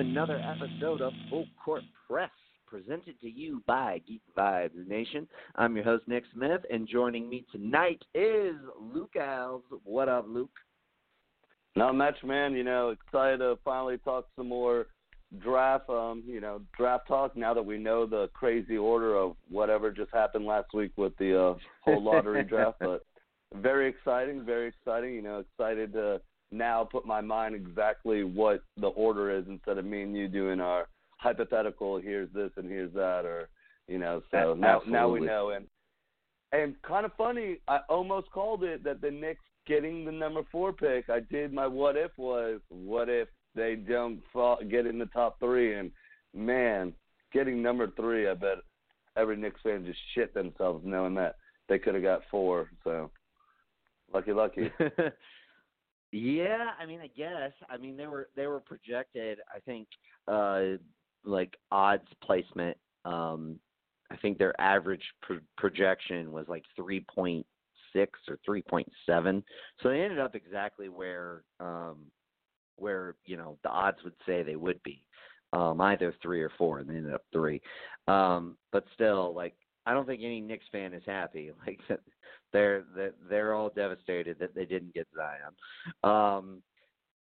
another episode of Full Court Press, presented to you by Geek Vibes Nation. I'm your host Nick Smith, and joining me tonight is Luke Alves. What up, Luke? Not much, man. You know, excited to finally talk some more draft. Um, you know, draft talk. Now that we know the crazy order of whatever just happened last week with the uh, whole lottery draft, but very exciting, very exciting. You know, excited to now put my mind exactly what the order is instead of me and you doing our hypothetical. Here's this and here's that, or you know. So now now we know, and and kind of funny. I almost called it that the Knicks getting the number four pick. I did my what if was what if they don't fall, get in the top three, and man, getting number three. I bet every Knicks fan just shit themselves knowing that they could have got four. So lucky, lucky. yeah, I mean, I guess. I mean, they were they were projected. I think, uh, like odds placement. Um, I think their average pro- projection was like three point six or three point seven. So they ended up exactly where um, where you know the odds would say they would be, um, either three or four, and they ended up three. Um, but still, like I don't think any Knicks fan is happy. Like they're they're, all devastated that they didn't get Zion. Um,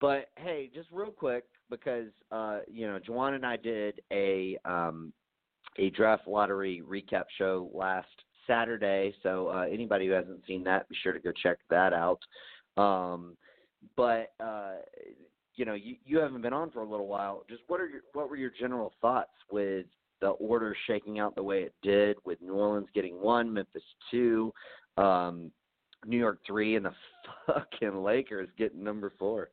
but hey, just real quick because uh, you know Juwan and I did a um, a draft lottery recap show last Saturday. So uh, anybody who hasn't seen that, be sure to go check that out. Um, but uh, you know, you, you haven't been on for a little while. Just what are your what were your general thoughts with the order shaking out the way it did, with New Orleans getting one, Memphis two, um, New York three, and the fucking Lakers getting number four.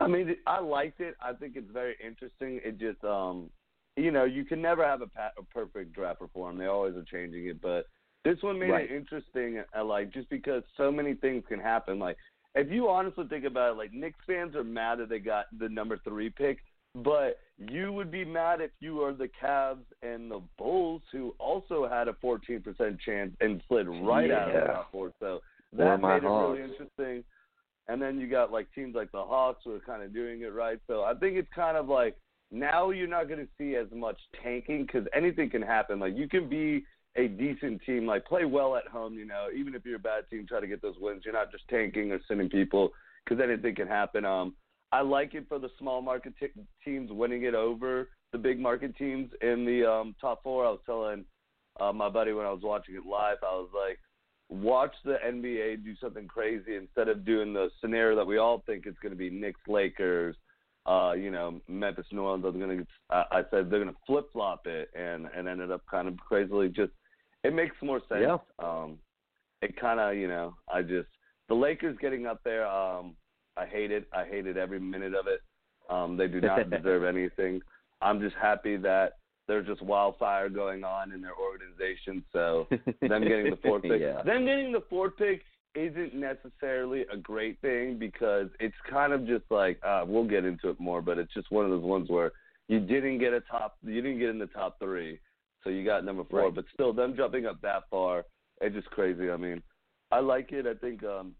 I mean, I liked it. I think it's very interesting. It just, um, you know, you can never have a, pa- a perfect draft reform. They always are changing it, but this one made Right. it interesting. Uh, like just because so many things can happen. Like if you honestly think about it, like Knicks fans are mad that they got the number three pick, but you would be mad if you are the Cavs and the Bulls, who also had a 14% chance and slid right out of the Yeah. top four. So that made it really interesting. And then you got like teams like the Hawks who are kind of doing it right. So I think it's kind of like now you're not going to see as much tanking because anything can happen. Like you can be a decent team, like play well at home. You know, even if you're a bad team, try to get those wins. You're not just tanking or sending people because anything can happen. Um, I like it for the small market t- teams winning it over the big market teams in the um, top four. I was telling uh, my buddy when I was watching it live, I was like, watch the NBA do something crazy instead of doing the scenario that we all think it's going to be Knicks, Lakers, uh, you know, Memphis, New Orleans. I'm going to, I I said they're going to flip flop it, and and ended up kind of crazily just. It makes more sense. Yeah. Um, it kind of, you know, I just the Lakers getting up there. Um, I hate it. I hated every minute of it. Um, they do not deserve anything. I'm just happy that there's just wildfire going on in their organization. So them getting the fourth pick, Yeah. them getting the fourth pick isn't necessarily a great thing because it's kind of just like uh, we'll get into it more, but it's just one of those ones where you didn't get a top, you didn't get in the top three. So you got number four, right. but still them jumping up that far, it's just crazy. I mean, I like it. I think um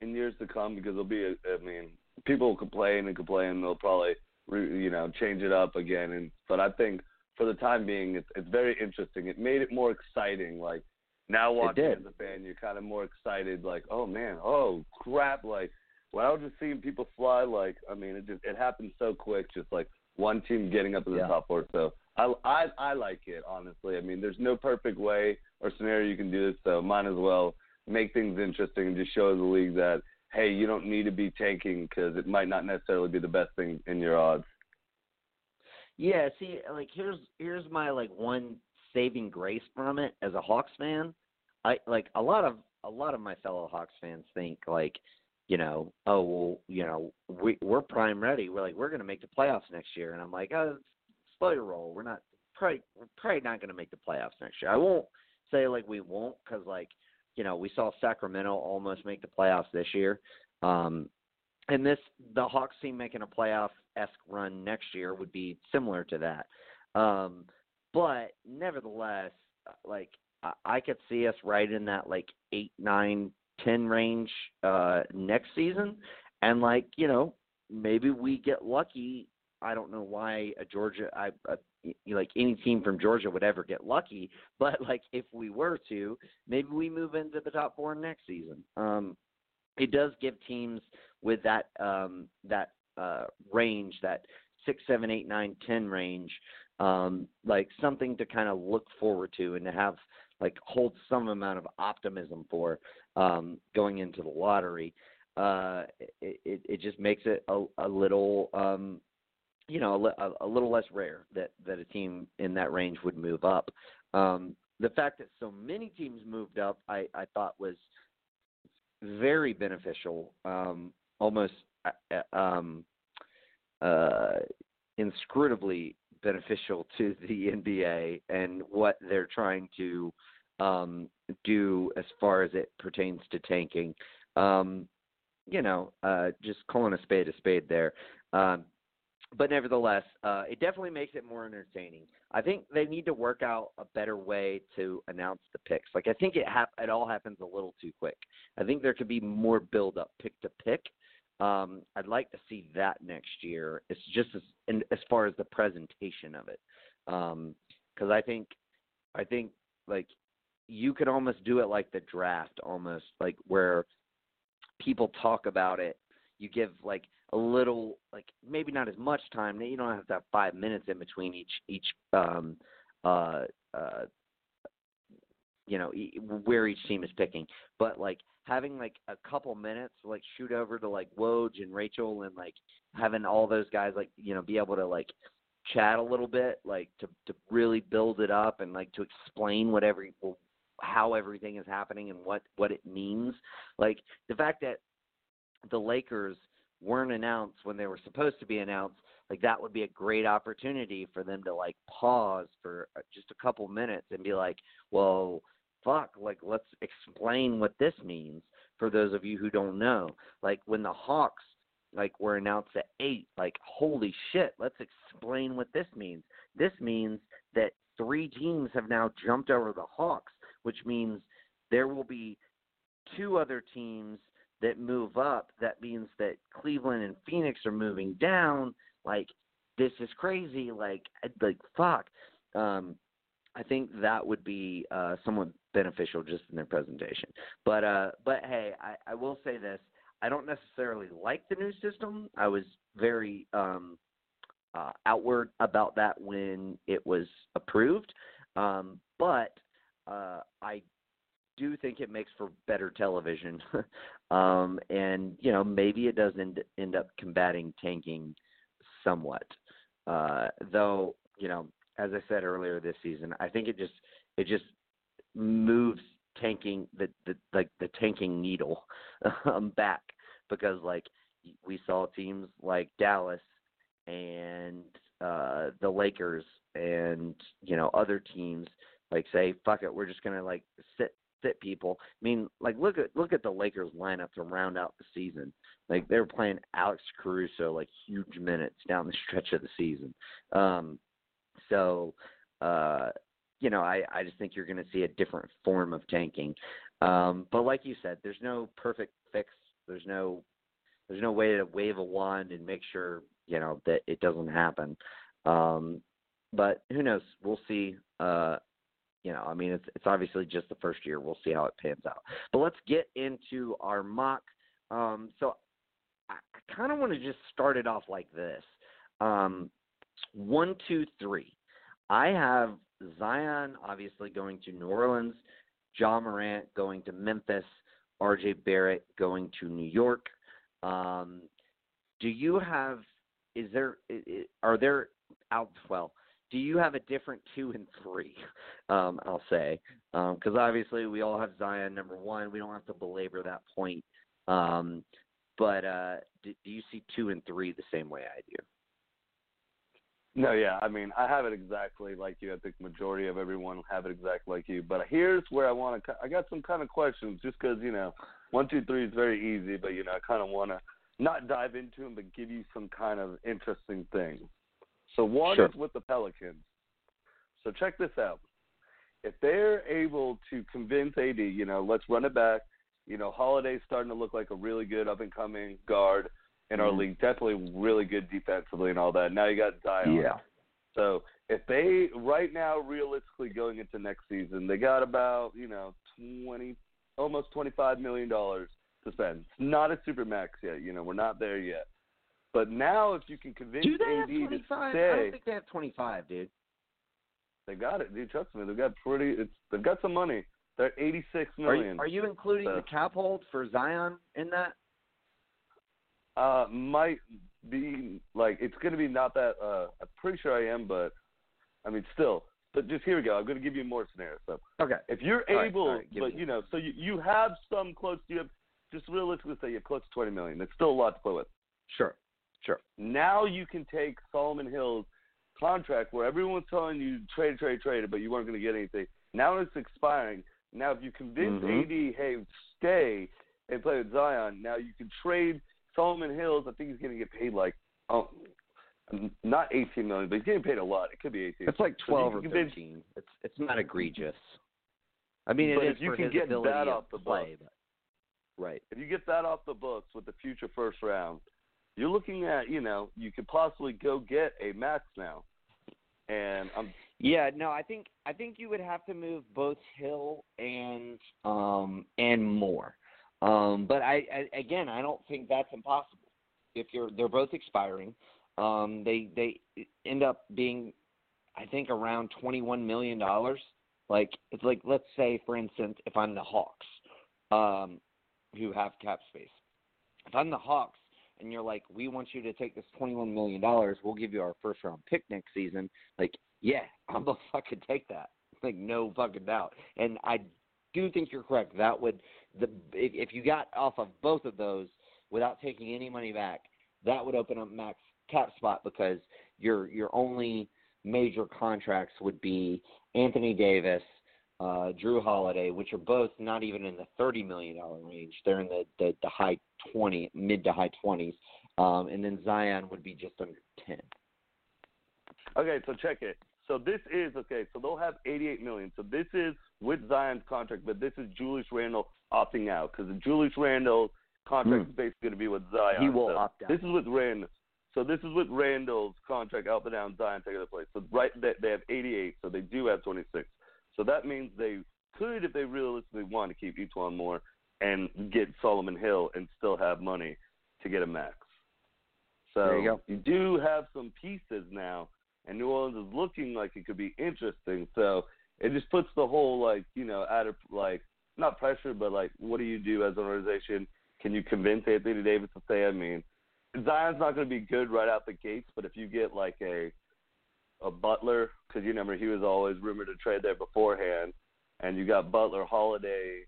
in years to come because there'll be. A, I mean, people will complain and complain. And they'll probably re, you know change it up again. And but I think for the time being, it's it's very interesting. It made it more exciting. Like now watching as a fan, you're kind of more excited. Like oh man, oh crap, like. When I was just seeing people fly, like I mean, it just it happened so quick. Just like one team getting up to the yeah. top four. So I, I I like it honestly. I mean, there's no perfect way or scenario you can do this, so might as well make things interesting and just show the league that hey, you don't need to be tanking because it might not necessarily be the best thing in your odds. Yeah, see, like here's here's my like one saving grace from it as a Hawks fan. I like a lot of a lot of my fellow Hawks fans think like, you know, oh well, you know, we we're prime ready. We're like we're going to make the playoffs next year, and I'm like, oh, slow your roll. We're not probably we're probably not going to make the playoffs next year. I won't say like we won't because like you know we saw Sacramento almost make the playoffs this year. Um, and this the Hawks team making a playoff esque run next year would be similar to that. Um, but nevertheless, like I, I could see us right in that like eight, nine, ten range uh, next season, and like you know maybe we get lucky. I don't know why a Georgia, I uh, like any team from Georgia would ever get lucky, but like if we were to, maybe we move into the top four next season. Um, it does give teams with that um, that uh, range, that six, seven, eight, nine, ten range, um, like something to kind of look forward to and to have like hold some amount of optimism for um, going into the lottery. Uh, it, it, it just makes it a, a little, um, you know, a, a little less rare that that a team in that range would move up. Um, the fact that so many teams moved up, I, I thought was very beneficial, um, almost uh, uh, um, uh, inscrutably beneficial to the NBA and what they're trying to um, do as far as it pertains to tanking. Um, you know, uh, just calling a spade a spade there. Um, but nevertheless, uh, it definitely makes it more entertaining. I think they need to work out a better way to announce the picks. Like I think it hap- it all happens a little too quick. I think there could be more build up pick to pick. Um, I'd like to see that next year. It's just as as far as the presentation of it, because um, I think I think like you could almost do it like the draft, almost like where people talk about it. You give like a little like maybe not as much time. You don't have to have five minutes in between each each um, uh, uh, you know where each team is picking, but like having like a couple minutes like shoot over to like Woj and Rachel and like having all those guys like you know be able to like chat a little bit like to to really build it up and like to explain what every how everything is happening and what what it means like the fact that the Lakers weren't announced when they were supposed to be announced, like that would be a great opportunity for them to like pause for uh, just a couple minutes and be like, well, fuck, like let's explain what this means for those of you who don't know. Like when the Hawks like were announced at eight, like holy shit, let's explain what this means. This means that three teams have now jumped over the Hawks, which means there will be two other teams that move up, that means that Cleveland and Phoenix are moving down. Like this is crazy. Like like fuck. Um, I think that would be uh, somewhat beneficial just in their presentation. But uh, but hey, I, I will say this: I don't necessarily like the new system. I was very um, uh, outward about that when it was approved, um, but uh, I do think it makes for better television, um, and you know maybe it does end end up combating tanking somewhat. Uh, though you know, as I said earlier this season, I think it just it just moves tanking the, the like the tanking needle um, back because like we saw teams like Dallas and uh the Lakers and you know other teams like say fuck it we're just to like sit fit people. I mean, like look at look at the Lakers lineup to round out the season. Like they were playing Alex Caruso like huge minutes down the stretch of the season. Um, so uh, you know, I I just think you're going to see a different form of tanking. Um, but like you said, there's no perfect fix. There's no there's no way to wave a wand and make sure you know that it doesn't happen. Um, but who knows? We'll see. Uh, you know, I mean, it's it's obviously just the first year. We'll see how it pans out. But let's get into our mock. Um, so I, kind of want to just start it off like this. Um, one, two, three. I have Zion obviously going to New Orleans, Ja Morant going to Memphis, RJ Barrett going to New York. Um, do you have? Is there? Are there out? Well, do you have a different two and three? Um, I'll say because um, obviously we all have Zion number one. We don't have to belabor that point. Um, but uh, do, do you see two and three the same way I do? No, yeah. I mean, I have it exactly like you. I think majority of everyone have it exactly like you. But here's where I want to. I got some kind of questions, just because you know, one, two, three is very easy, but you know, I kind of want to not dive into them, but give you some kind of interesting things. So one sure. is with the Pelicans. So check this out. If they're able to convince AD, you know, let's run it back. You know, Holiday's starting to look like a really good up and coming guard in our mm-hmm. league. Definitely really good defensively and all that. Now you got Zion. Yeah. So if they right now realistically going into next season, they got about you know twenty, almost twenty five million dollars to spend. It's not a super max yet. You know we're not there yet. But now if you can convince Do they AD have 25? to stay, I don't think they have twenty five, dude. They got it, dude. Trust me, they've got pretty. It's they've got some money. They're eighty six million. Are you, are you including so. the cap hold for Zion in that? Uh, might be like it's going to be not that. Uh, I'm pretty sure I am, but I mean still. But just here we go. I'm going to give you more scenarios. So okay, if you're all able, right, right, but you know, so you you have some close. You have just realistically say you're close to 20 million. That's still a lot to play with. Sure, sure. Now you can take Solomon Hill's contract where everyone's telling you trade, trade, trade it, but you weren't going to get anything. Now it's expiring. Now if you convince mm-hmm. AD, hey, stay and play with Zion, now you can trade Solomon Hills, I think he's going to get paid like oh, not eighteen million, but he's getting paid a lot. It could be eighteen. It's like twelve so or thirteen. It's it's not egregious. I mean, but if you can get that off the play. books, but, right. If you get that off the books with the future first round, you're looking at you know you could possibly go get a max now, and I'm. Yeah, no, I think I think you would have to move both Hill and um and more. Um, but I, I again, I don't think that's impossible. If you're, they're both expiring. Um, they they end up being, I think, around twenty one million dollars. Like it's like let's say, for instance, if I'm the Hawks, um, who have cap space. If I'm the Hawks and you're like, we want you to take this twenty one million dollars, we'll give you our first round pick next season. Like, yeah, I'm gonna fucking take that. Like, no fucking doubt. And I do think you're correct. That would the if, if you got off of both of those without taking any money back, that would open up max cap spot because your your only major contracts would be Anthony Davis, uh, Jrue Holiday, which are both not even in the thirty million dollar range. They're in the, the, the high twenty, mid to high twenties, um, and then Zion would be just under ten. Okay, so check it. So this is okay. So they'll have 88 million. So this is with Zion's contract, but this is Julius Randle opting out because Julius Randle contract mm. is basically going to be with Zion. He will so opt out. This is with Randle. So this is with Randle's contract out and down Zion taking the place. So right, they, they have 88. So they do have 26. So that means they could, if they realistically want to keep E'Twaun Moore and get Solomon Hill and still have money to get a max. So there you, go. you do have some pieces now, and New Orleans is looking like it could be interesting. So it just puts the whole like you know out of like not pressure, but like what do you do as an organization? Can you convince Anthony Davis to stay? I mean, Zion's not going to be good right out the gates, but if you get like a a Butler, because you remember he was always rumored to trade there beforehand, and you got Butler, Holiday,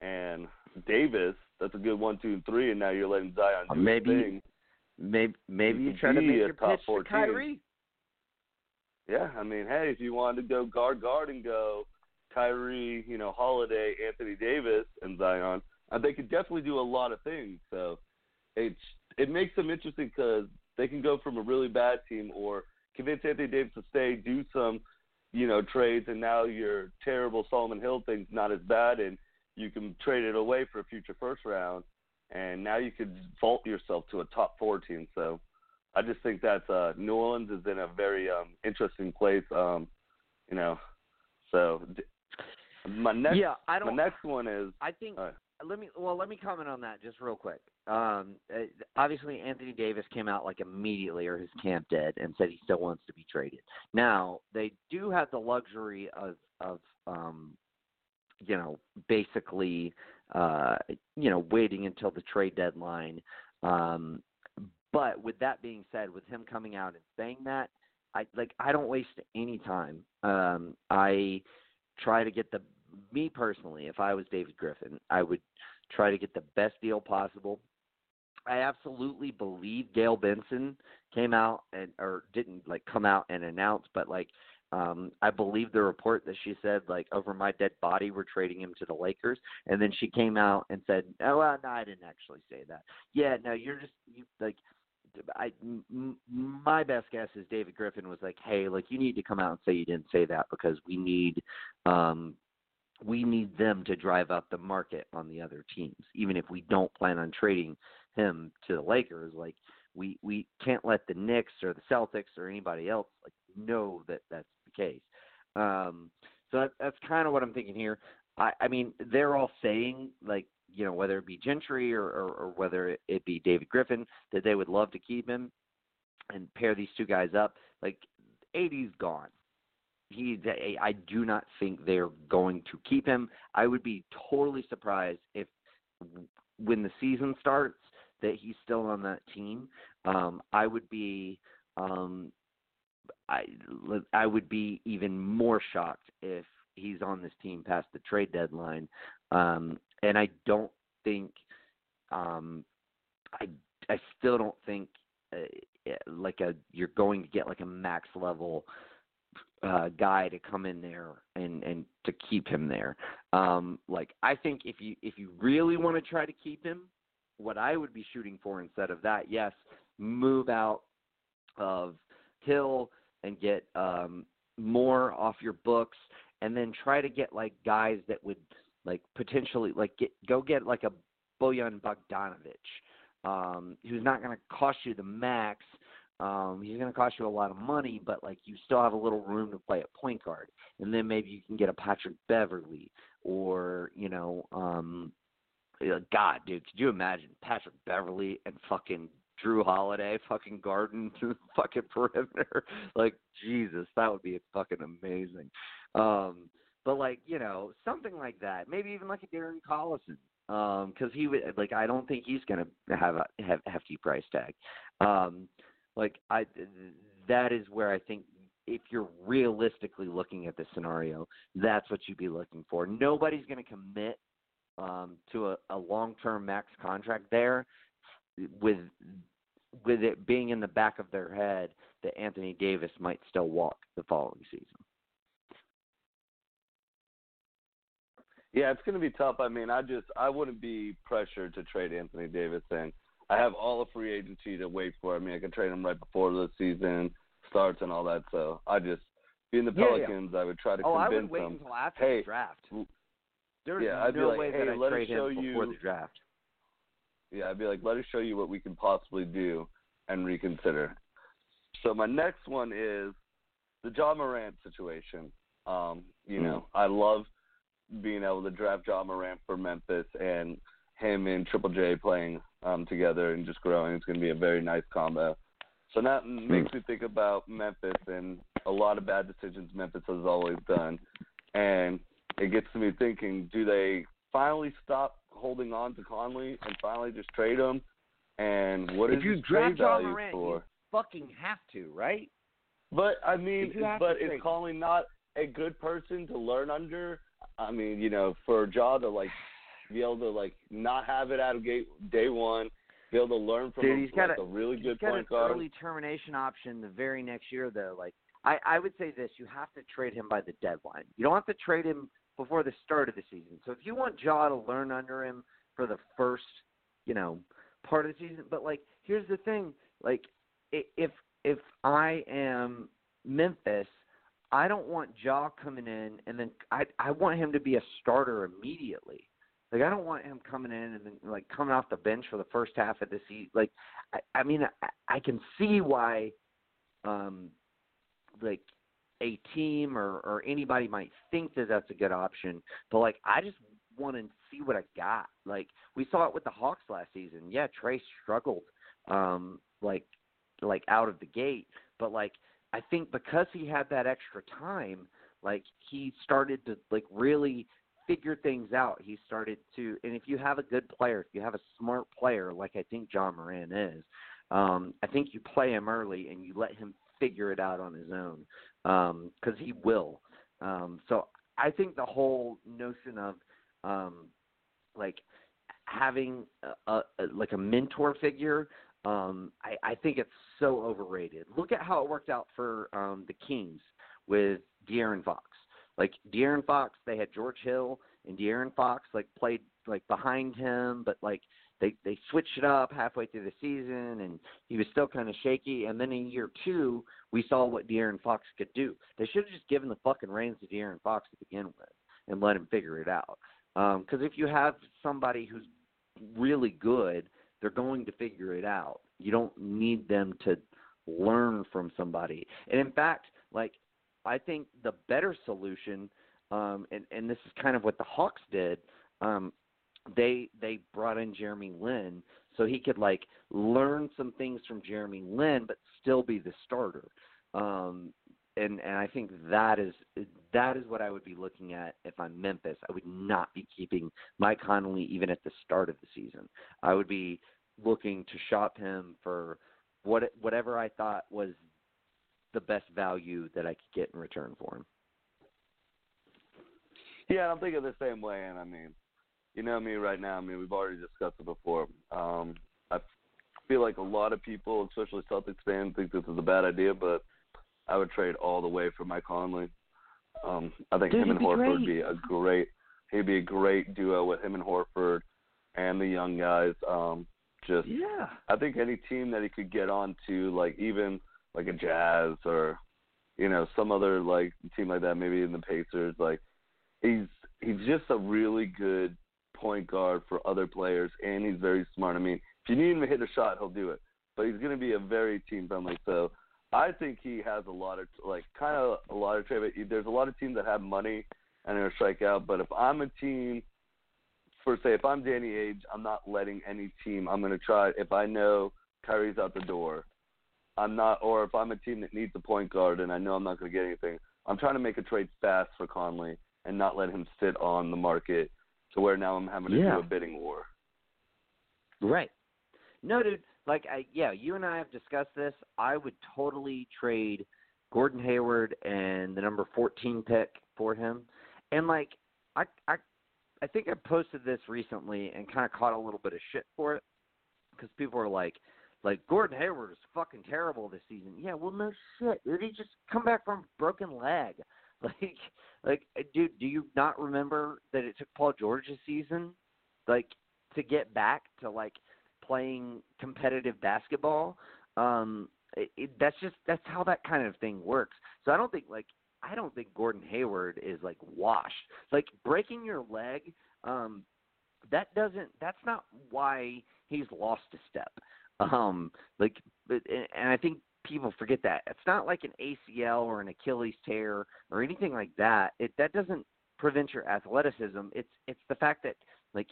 and Davis. That's a good one, two, and three, and now you're letting Zion do maybe, his thing. Maybe maybe you try to make your top pitch four to Kyrie. Team. Yeah, I mean, hey, if you wanted to go guard guard and go Kyrie, you know, Holiday, Anthony Davis, and Zion, uh, they could definitely do a lot of things. So it's it makes them interesting because they can go from a really bad team or convince Anthony Davis to stay, do some you know, trades, and now your terrible Solomon Hill thing's not as bad, and you can trade it away for a future first round, and now you could vault yourself to a top four team. So I just think that uh, New Orleans is in a very um, interesting place. Um, you know, so my next yeah, I don't, my next one is I think right. Let me well let me comment on that just real quick. Um, uh, obviously Anthony Davis came out like immediately or his camp did and said he still wants to be traded. Now they do have the luxury of of um, you know basically uh, you know waiting until the trade deadline. Um, but with that being said, with him coming out and saying that, I like I don't waste any time. Um, I try to get the me personally, if I was David Griffin, I would try to get the best deal possible. I absolutely believe Gayle Benson came out and or didn't like come out and announce, but like um I believe the report that she said like over my dead body we're trading him to the Lakers and then she came out and said, "Oh, well, no, I didn't actually say that." Yeah, no, you're just you like I m- my best guess is David Griffin was like, "Hey, like you need to come out and say you didn't say that because we need um we need them to drive up the market on the other teams even if we don't plan on trading him to the Lakers like we we can't let the Knicks or the Celtics or anybody else like know that that's the case. Um so that, that's kind of what I'm thinking here. I I mean, they're all saying like you know, whether it be Gentry or, or, or whether it be David Griffin, that they would love to keep him and pair these two guys up. Like, AD's gone. He, I do not think they're going to keep him. I would be totally surprised if, when the season starts, that he's still on that team. Um, I would be, um, I, I would be even more shocked if he's on this team past the trade deadline. Um, and I don't think um I I still don't think uh, like a you're going to get like a max level uh guy to come in there and and to keep him there. Um like I think if you if you really want to try to keep him, what I would be shooting for instead of that, yes, move out of Hill and get um more off your books and then try to get like guys that would like potentially like get go get like a Bojan Bogdanovic, um, who's not going to cost you the max. Um, he's going to cost you a lot of money, but like you still have a little room to play at point guard, and then maybe you can get a Patrick Beverley or you know, um, God, dude, could you imagine Patrick Beverley and fucking Jrue Holiday fucking garden to fucking perimeter? like Jesus, that would be fucking amazing. Um, but like you know something like that, maybe even like a Darren Collison, because um, he would like I don't think he's gonna have a hefty price tag. Um, like I, that is where I think if you're realistically looking at the scenario, that's what you'd be looking for. Nobody's going to commit um, to a, a long-term max contract there, with with it being in the back of their head that Anthony Davis might still walk the following season. Yeah, it's going to be tough. I mean, I just I wouldn't be pressured to trade Anthony Davis, and I have all the free agency to wait for. I mean, I can trade him right before the season starts and all that. So I just being the Pelicans, yeah. I would try to oh, convince I would wait them. until after hey, the draft. There's yeah, I'd no like, way hey, that I let trade show him you, before the draft. Yeah, I'd be like, let us show you what we can possibly do and reconsider. So my next one is the Ja Morant situation. Um, you mm. know, I love being able to draft Ja Morant for Memphis and him and Triple J playing um, together and just growing. It's going to be a very nice combo. So that makes me think about Memphis and a lot of bad decisions Memphis has always done. And it gets to me thinking, do they finally stop holding on to Conley and finally just trade him? And what if you draft trade value Morant, for? You fucking have to, right? But I mean, but is trade. Conley not a good person to learn under? I mean, you know, for Ja to like be able to like not have it out of gate day one, be able to learn from Dude, a, he's got like, a, a really he's good got point guard. early termination option the very next year, though. Like I, I would say this: you have to trade him by the deadline. You don't have to trade him before the start of the season. So if you want Ja to learn under him for the first, you know, part of the season, but like here's the thing: like if if I am Memphis, I don't want Ja coming in and then I I want him to be a starter immediately. Like I don't want him coming in and then like coming off the bench for the first half of the season. Like I, I mean I, I can see why um like a team or or anybody might think that that's a good option, but like I just want to see what I got. Like we saw it with the Hawks last season. Yeah, Trae struggled um like like out of the gate, but like I think because he had that extra time, like he started to like really figure things out. He started to, and if you have a good player, if you have a smart player like I think Ja Morant is, um, I think you play him early and you let him figure it out on his own because um, he will. Um, so I think the whole notion of um, like having a, a, like a mentor figure um, I, I think it's so overrated. Look at how it worked out for um, the Kings with De'Aaron Fox. Like De'Aaron Fox, they had George Hill and De'Aaron Fox like played like behind him, but like they they switched it up halfway through the season, and he was still kind of shaky. And then in year two, we saw what De'Aaron Fox could do. They should have just given the fucking reins to De'Aaron Fox to begin with and let him figure it out. Because um, if you have somebody who's really good they're going to figure it out. You don't need them to learn from somebody. And in fact, like I think the better solution, um, and and this is kind of what the Hawks did. Um, they they brought in Jeremy Lin so he could like learn some things from Jeremy Lin, but still be the starter. Um, and and I think that is that is what I would be looking at if I'm Memphis. I would not be keeping Mike Conley even at the start of the season. I would be looking to shop him for what whatever I thought was the best value that I could get in return for him. Yeah, I'm thinking the same way, and I mean, you know me right now. I mean, we've already discussed it before. Um, I feel like a lot of people, especially Celtics fans, think this is a bad idea, but I would trade all the way for Mike Conley. Um, I think Dude, him and Horford great. would be a great. He'd be a great duo with him and Horford, and the young guys. Um, just yeah, I think any team that he could get on to, like even like a Jazz or you know some other like team like that, maybe in the Pacers. Like he's he's just a really good point guard for other players, and he's very smart. I mean, if you need him to hit a shot, he'll do it. But he's going to be a very team friendly. So I think he has a lot of like kind of a lot of trade. There's a lot of teams that have money and are strike out. But if I'm a team, for say if I'm Danny Ainge, I'm not letting any team. I'm going to try if I know Kyrie's out the door. I'm not, or if I'm a team that needs a point guard and I know I'm not going to get anything, I'm trying to make a trade fast for Conley and not let him sit on the market to where now I'm having to yeah. do a bidding war. Right. No, dude like I yeah, you and I have discussed this. I would totally trade Gordon Hayward and the number 14 pick for him. And like I I I think I posted this recently and kind of caught a little bit of shit for it because people were like like Gordon Hayward is fucking terrible this season. Yeah, well no shit. Did he just come back from broken leg? Like like dude, do you not remember that it took Paul George a season like to get back to like playing competitive basketball. Um, it, it, that's just that's how that kind of thing works. So I don't think like I don't think Gordon Hayward is like washed. Like breaking your leg, um, that doesn't. That's not why he's lost a step. Um, like, but, and I think people forget that it's not like an ACL or an Achilles tear or anything like that. It that doesn't prevent your athleticism. It's it's the fact that like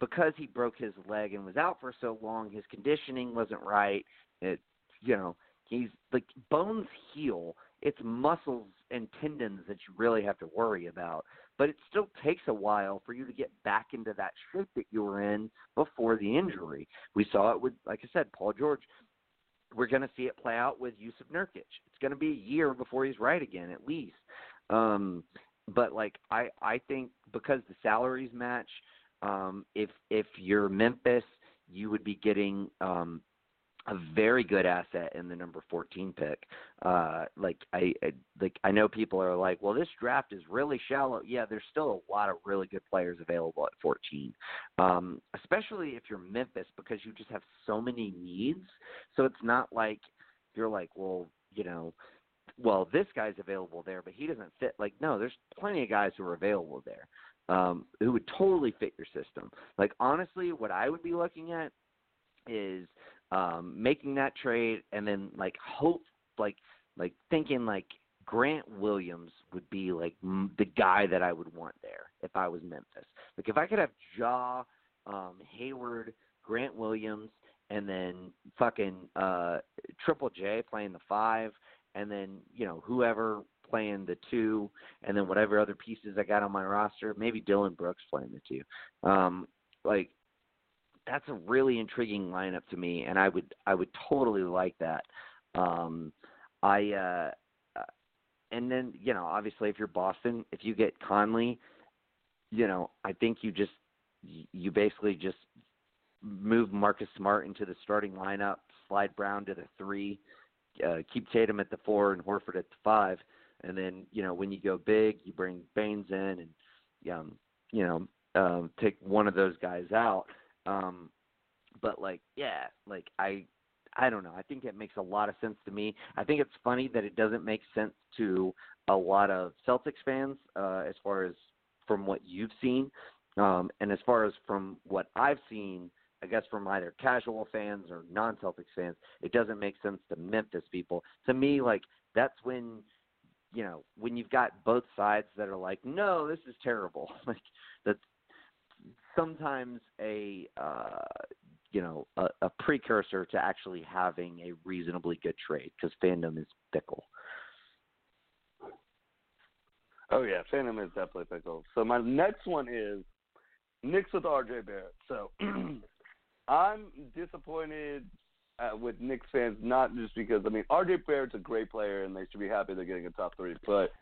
because he broke his leg and was out for so long, his conditioning wasn't right. It, you know, he's like bones heal. It's muscles and tendons that you really have to worry about. But it still takes a while for you to get back into that shape that you were in before the injury. We saw it with, like I said, Paul George. We're going to see it play out with Jusuf Nurkic. It's going to be a year before he's right again, at least. Um, but like I, I think because the salaries match, um, if if you're Memphis, you would be getting um, a very good asset in the number 14 pick. Uh, like I, I like I know people are like, well, this draft is really shallow. Yeah, there's still a lot of really good players available at 14, um, especially if you're Memphis because you just have so many needs. So it's not like you're like, well, you know, well, this guy's available there, but he doesn't fit. Like, no, there's plenty of guys who are available there um, who would totally fit your system. Like, honestly, what I would be looking at is um, making that trade and then like hope, like, like thinking like Grant Williams would be like m- the guy that I would want there if I was Memphis. Like, if I could have Ja, um, Hayward, Grant Williams, and then fucking uh, Triple J playing the five and then you know whoever playing the two, and then whatever other pieces I got on my roster. Maybe Dillon Brooks playing the two. Um, like that's a really intriguing lineup to me, and I would I would totally like that. Um, I uh, uh and then you know obviously if you're Boston, if you get Conley, you know I think you just you basically just move Marcus Smart into the starting lineup, slide Brown to the three, uh, keep Tatum at the four and Horford at the five, and then you know when you go big, you bring Baynes in and um, you know um, take one of those guys out. Um, but like yeah, like I I don't know. I think it makes a lot of sense to me. I think it's funny that it doesn't make sense to a lot of Celtics fans uh, as far as from what you've seen, um, and as far as from what I've seen I guess from either casual fans or non-Celtics fans, it doesn't make sense to Memphis people. To me, like that's when you know when you've got both sides that are like, no, this is terrible. like that's sometimes a uh, you know a, a precursor to actually having a reasonably good trade because fandom is fickle. Oh yeah, fandom is definitely fickle. So my next one is Knicks with RJ Barrett. So I'm disappointed uh, with Knicks fans, not just because I mean RJ Barrett's a great player and they should be happy they're getting a top three, but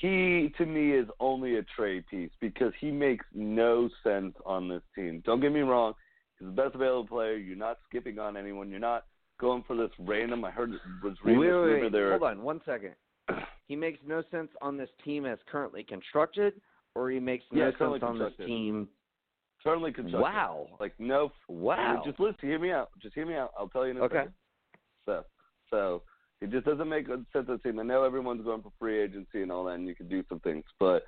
he to me is only a trade piece because he makes no sense on this team. Don't get me wrong, he's the best available player. You're not skipping on anyone. You're not going for this random. I heard was reading wait, wait, wait, there. Hold on one second. He makes no sense on this team as currently constructed, or he makes no Yeah, sense on this team. Certainly constructed. Wow. Like no. Wow. Just listen. Hear me out. Just hear me out. I'll tell you in a Okay. second. So, so it just doesn't make sense to team. I know everyone's going for free agency and all that, and you can do some things, but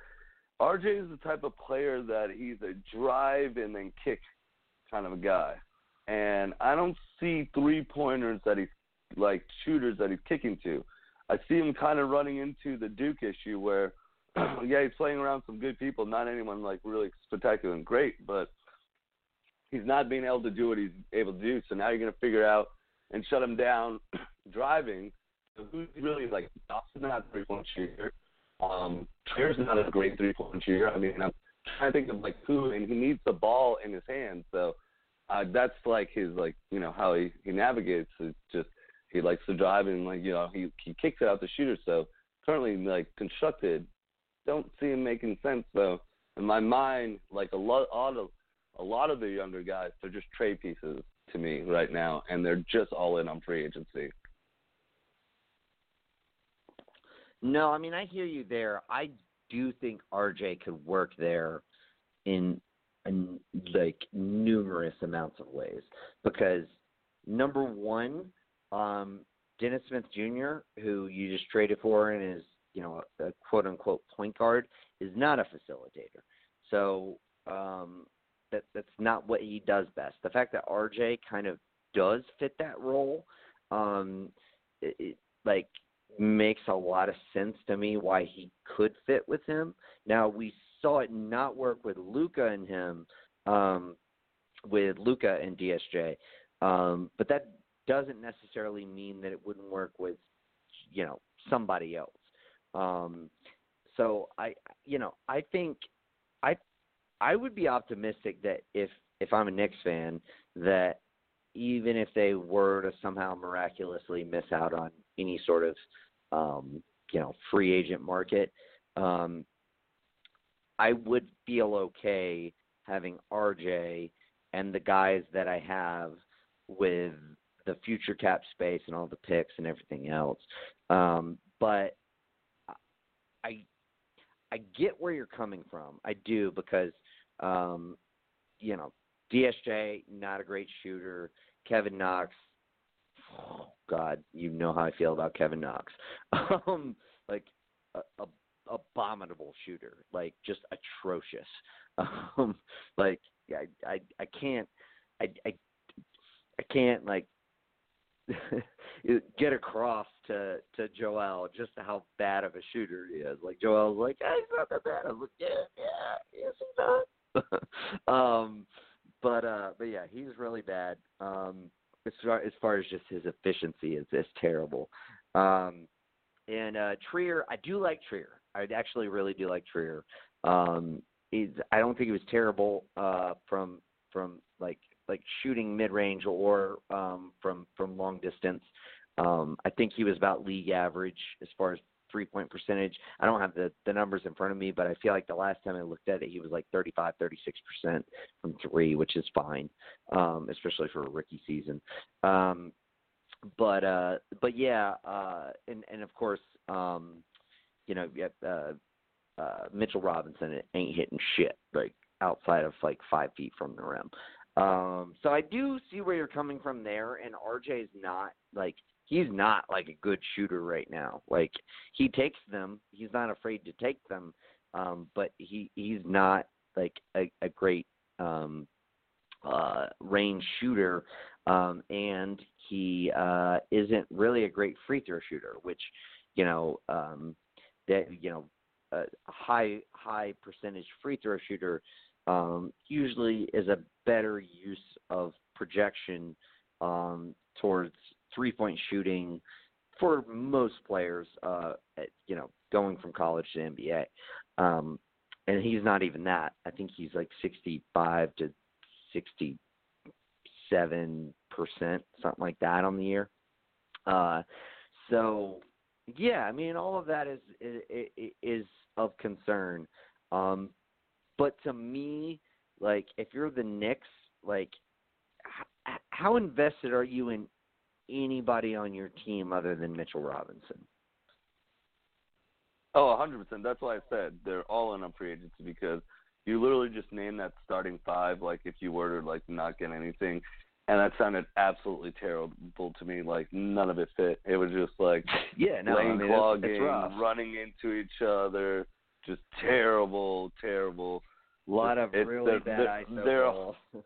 RJ is the type of player that he's a drive and then kick kind of a guy, and I don't see three pointers that he's like shooters that he's kicking to. I see him kind of running into the Duke issue where, yeah, he's playing around some good people, not anyone like really spectacular and great, but he's not being able to do what he's able to do. So now you're going to figure out and shut him down driving. Who's really like Dotson's not a three point shooter. Um, Trier's not a great three point shooter. I mean, I'm trying to think of like who, and he needs the ball in his hands. So uh, that's like his like you know how he he navigates. It's just he likes to drive and like you know he he kicks it out the shooter. So currently like constructed, don't see him making sense. So in my mind, like a lot, a lot of a lot of the younger guys, they're just trade pieces to me right now, and they're just all in on free agency. No, I mean I hear you there. I do think RJ could work there in, in like numerous amounts of ways because number one, um, Dennis Smith Jr., who you just traded for and is you know a, a quote unquote point guard, is not a facilitator. So um, that that's not what he does best. The fact that RJ kind of does fit that role, um, it, it, like makes a lot of sense to me why he could fit with him. Now we saw it not work with Luka and him, um, with Luka and DSJ, um, but that doesn't necessarily mean that it wouldn't work with, you know, somebody else. Um, so I, you know, I think I, I would be optimistic that if if I'm a Knicks fan, that even if they were to somehow miraculously miss out on any sort of um, you know free agent market, um, I would feel okay having RJ and the guys that I have with the future cap space and all the picks and everything else. Um, but I I get where you're coming from. I do because um, you know DSJ not a great shooter. Kevin Knox oh, God, you know how I feel about Kevin Knox. Um, like a, a abominable shooter, like just atrocious. Um, like I, I, I can't, I, I, I can't like get across to to Joel just how bad of a shooter he is. Like Joel's like, hey, he's not that bad. I'm like, yeah, yeah, yes, he's not. um, but uh, but yeah, he's really bad. Um, as far as far as just his efficiency is is terrible. Um, and uh, Trier, I do like Trier. I actually really do like Trier. Um, he's, I don't think he was terrible uh, from from like like shooting mid range or um, from from long distance. Um, I think he was about league average as far as three point percentage. I don't have the the numbers in front of me, but I feel like the last time I looked at it, he was like 35, 36 percent from three, which is fine, um, especially for a rookie season. Um, but uh, but yeah, uh, and and of course, um, you know, uh, uh, Mitchell Robinson ain't hitting shit like outside of like five feet from the rim. Um, so I do see where you're coming from there, and RJ is not like he's not like a good shooter right now. Like he takes them, he's not afraid to take them, um, but he he's not like a, a great um, uh, range shooter, um, and he uh, isn't really a great free throw shooter, which you know um, that you know a high high percentage free throw shooter um, usually is a better use of projection um, towards three point shooting for most players. Uh, at, you know, going from college to NBA, um, and he's not even that. I think he's like sixty five to sixty seven percent, something like that on the year. Uh, so yeah, I mean, all of that is is, is of concern. Um, but to me, like if you're the Knicks, like how invested are you in anybody on your team other than Mitchell Robinson? Oh, 100%. That's why I said they're all in on free agency because you literally just name that starting five like if you were to like not get anything and that sounded absolutely terrible to me. Like none of it fit. It was just like yeah, no, lane I mean, clogging, it's, it's running into each other, just terrible, terrible. A lot of it's, really bad they're, they're,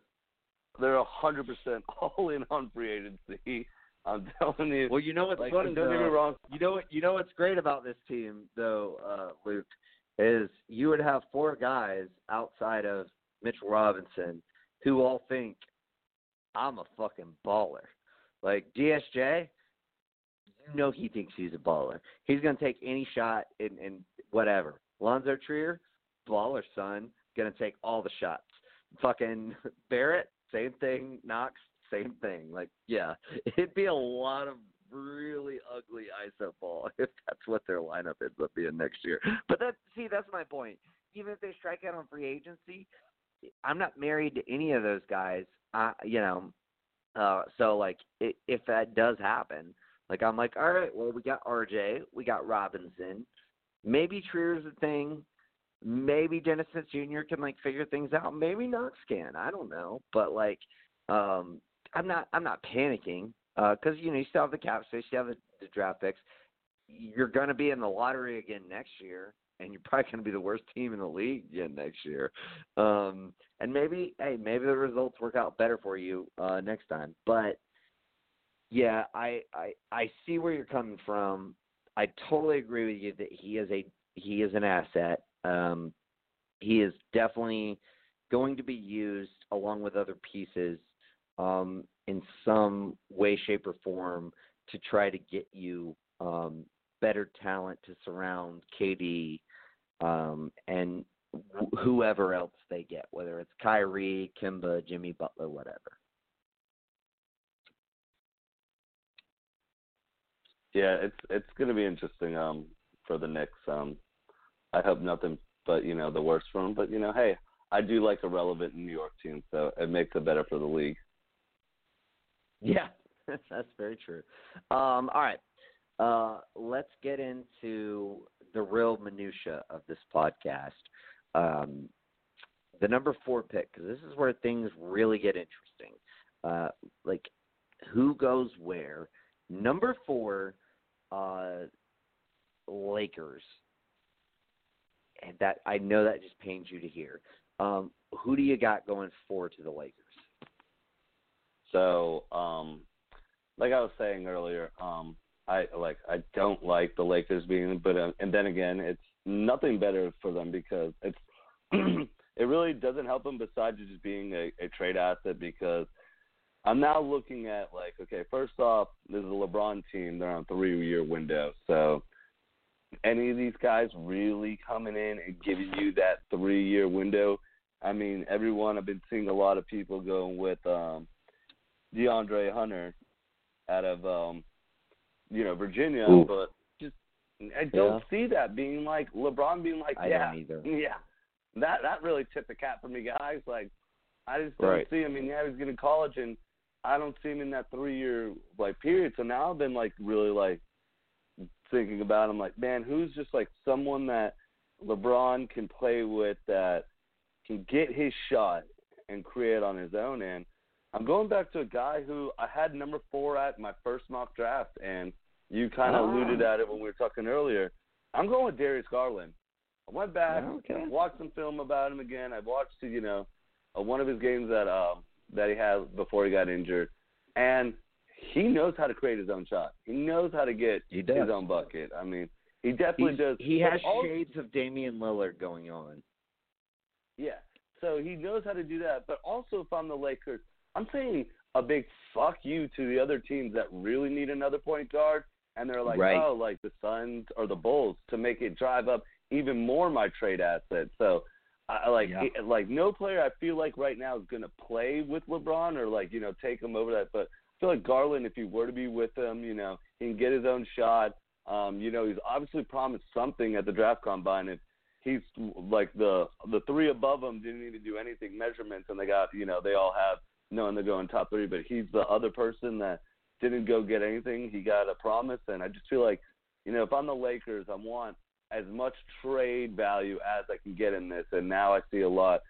they're a hundred percent all in on free agency. I'm telling you. Well, you know what's like, funny Don't get me wrong. You know what? You know what's great about this team, though, uh, Luke, is you would have four guys outside of Mitchell Robinson who all think I'm a fucking baller. Like DSJ, you know he thinks he's a baller. He's gonna take any shot in, in whatever. Lonzo Trier, baller son, gonna take all the shots. Fucking Barrett, same thing. Knox, same thing. Like, yeah, it'd be a lot of really ugly ISO ball if that's what their lineup ends up being next year. But that, see, that's my point. Even if they strike out on free agency, I'm not married to any of those guys. Uh, you know, uh, so like it, if that does happen, like I'm like, all right, well we got RJ, we got Robinson, maybe Trier's a thing, maybe Dennis Jr. can like figure things out, maybe Knox can, I don't know, but like, um, I'm not I'm not panicking because uh, you know you still have the cap space, you have the, the draft picks, you're going to be in the lottery again next year and you're probably going to be the worst team in the league again next year. Um, and maybe, hey, maybe the results work out better for you uh, next time. But yeah, I, I I see where you're coming from. I totally agree with you that he is a he is an asset. Um, he is definitely going to be used along with other pieces um, in some way, shape, or form to try to get you um, better talent to surround KD um, and wh- whoever else they get, whether it's Kyrie, Kemba, Jimmy Butler, whatever. Yeah, it's it's going to be interesting um for the Knicks. Um, I hope nothing but you know the worst for them. But you know, hey, I do like a relevant New York team, so it makes it better for the league. Yeah, that's very true. Um, all right, uh, let's get into the real minutia of this podcast. Um, the number four pick, because this is where things really get interesting. Uh, like who goes where, Number four, uh, Lakers. And that I know that just pains you to hear. Um, who do you got going four to the Lakers? So, um, like I was saying earlier, um, I like I don't like the Lakers being, but uh, and then again, it's nothing better for them because it's it really doesn't help them besides just being a, a trade asset because I'm now looking at like okay, first off, this is a LeBron team. They're on a three-year window, so any of these guys really coming in and giving you that three-year window? I mean, everyone. I've been seeing a lot of people going with um, DeAndre Hunter out of um, you know Virginia, Ooh. but just I don't Yeah. see that being like LeBron being like, I yeah, don't either. yeah. That that really tipped the cap for me, guys. Like, I just don't Right. see. Him. I mean, yeah, he's getting college, and I don't see him in that three year like period. So now I've been like really like thinking about him. Like, man, who's just like someone that LeBron can play with that can get his shot and create on his own. And I'm going back to a guy who I had number four at my first mock draft, and you kind of Ah. alluded at it when we were talking earlier. I'm going with Darius Garland. I went back, Okay. watched some film about him again. I watched, you know, uh, one of his games that um that he had before he got injured, and he knows how to create his own shot. He knows how to get He does. his own bucket. I mean, he definitely He's- does. He has also- shades of Damian Lillard going on. Yeah. So he knows how to do that. But also, if I'm the Lakers, I'm saying a big fuck you to the other teams that really need another point guard, and they're like, Right. oh, like the Suns or the Bulls to make it drive up even more my trade asset. So. I like Yeah. it, like no player I feel like right now is gonna play with LeBron or like you know take him over that. But I feel like Garland, if he were to be with him, you know he can get his own shot. Um, you know he's obviously promised something at the draft combine. If he's like the the three above him didn't even do anything measurements, and they got you know they all have knowing they're going top three, but he's the other person that didn't go get anything. He got a promise, and I just feel like you know if I'm the Lakers, I want as much trade value as I can get in this, and now I see a lot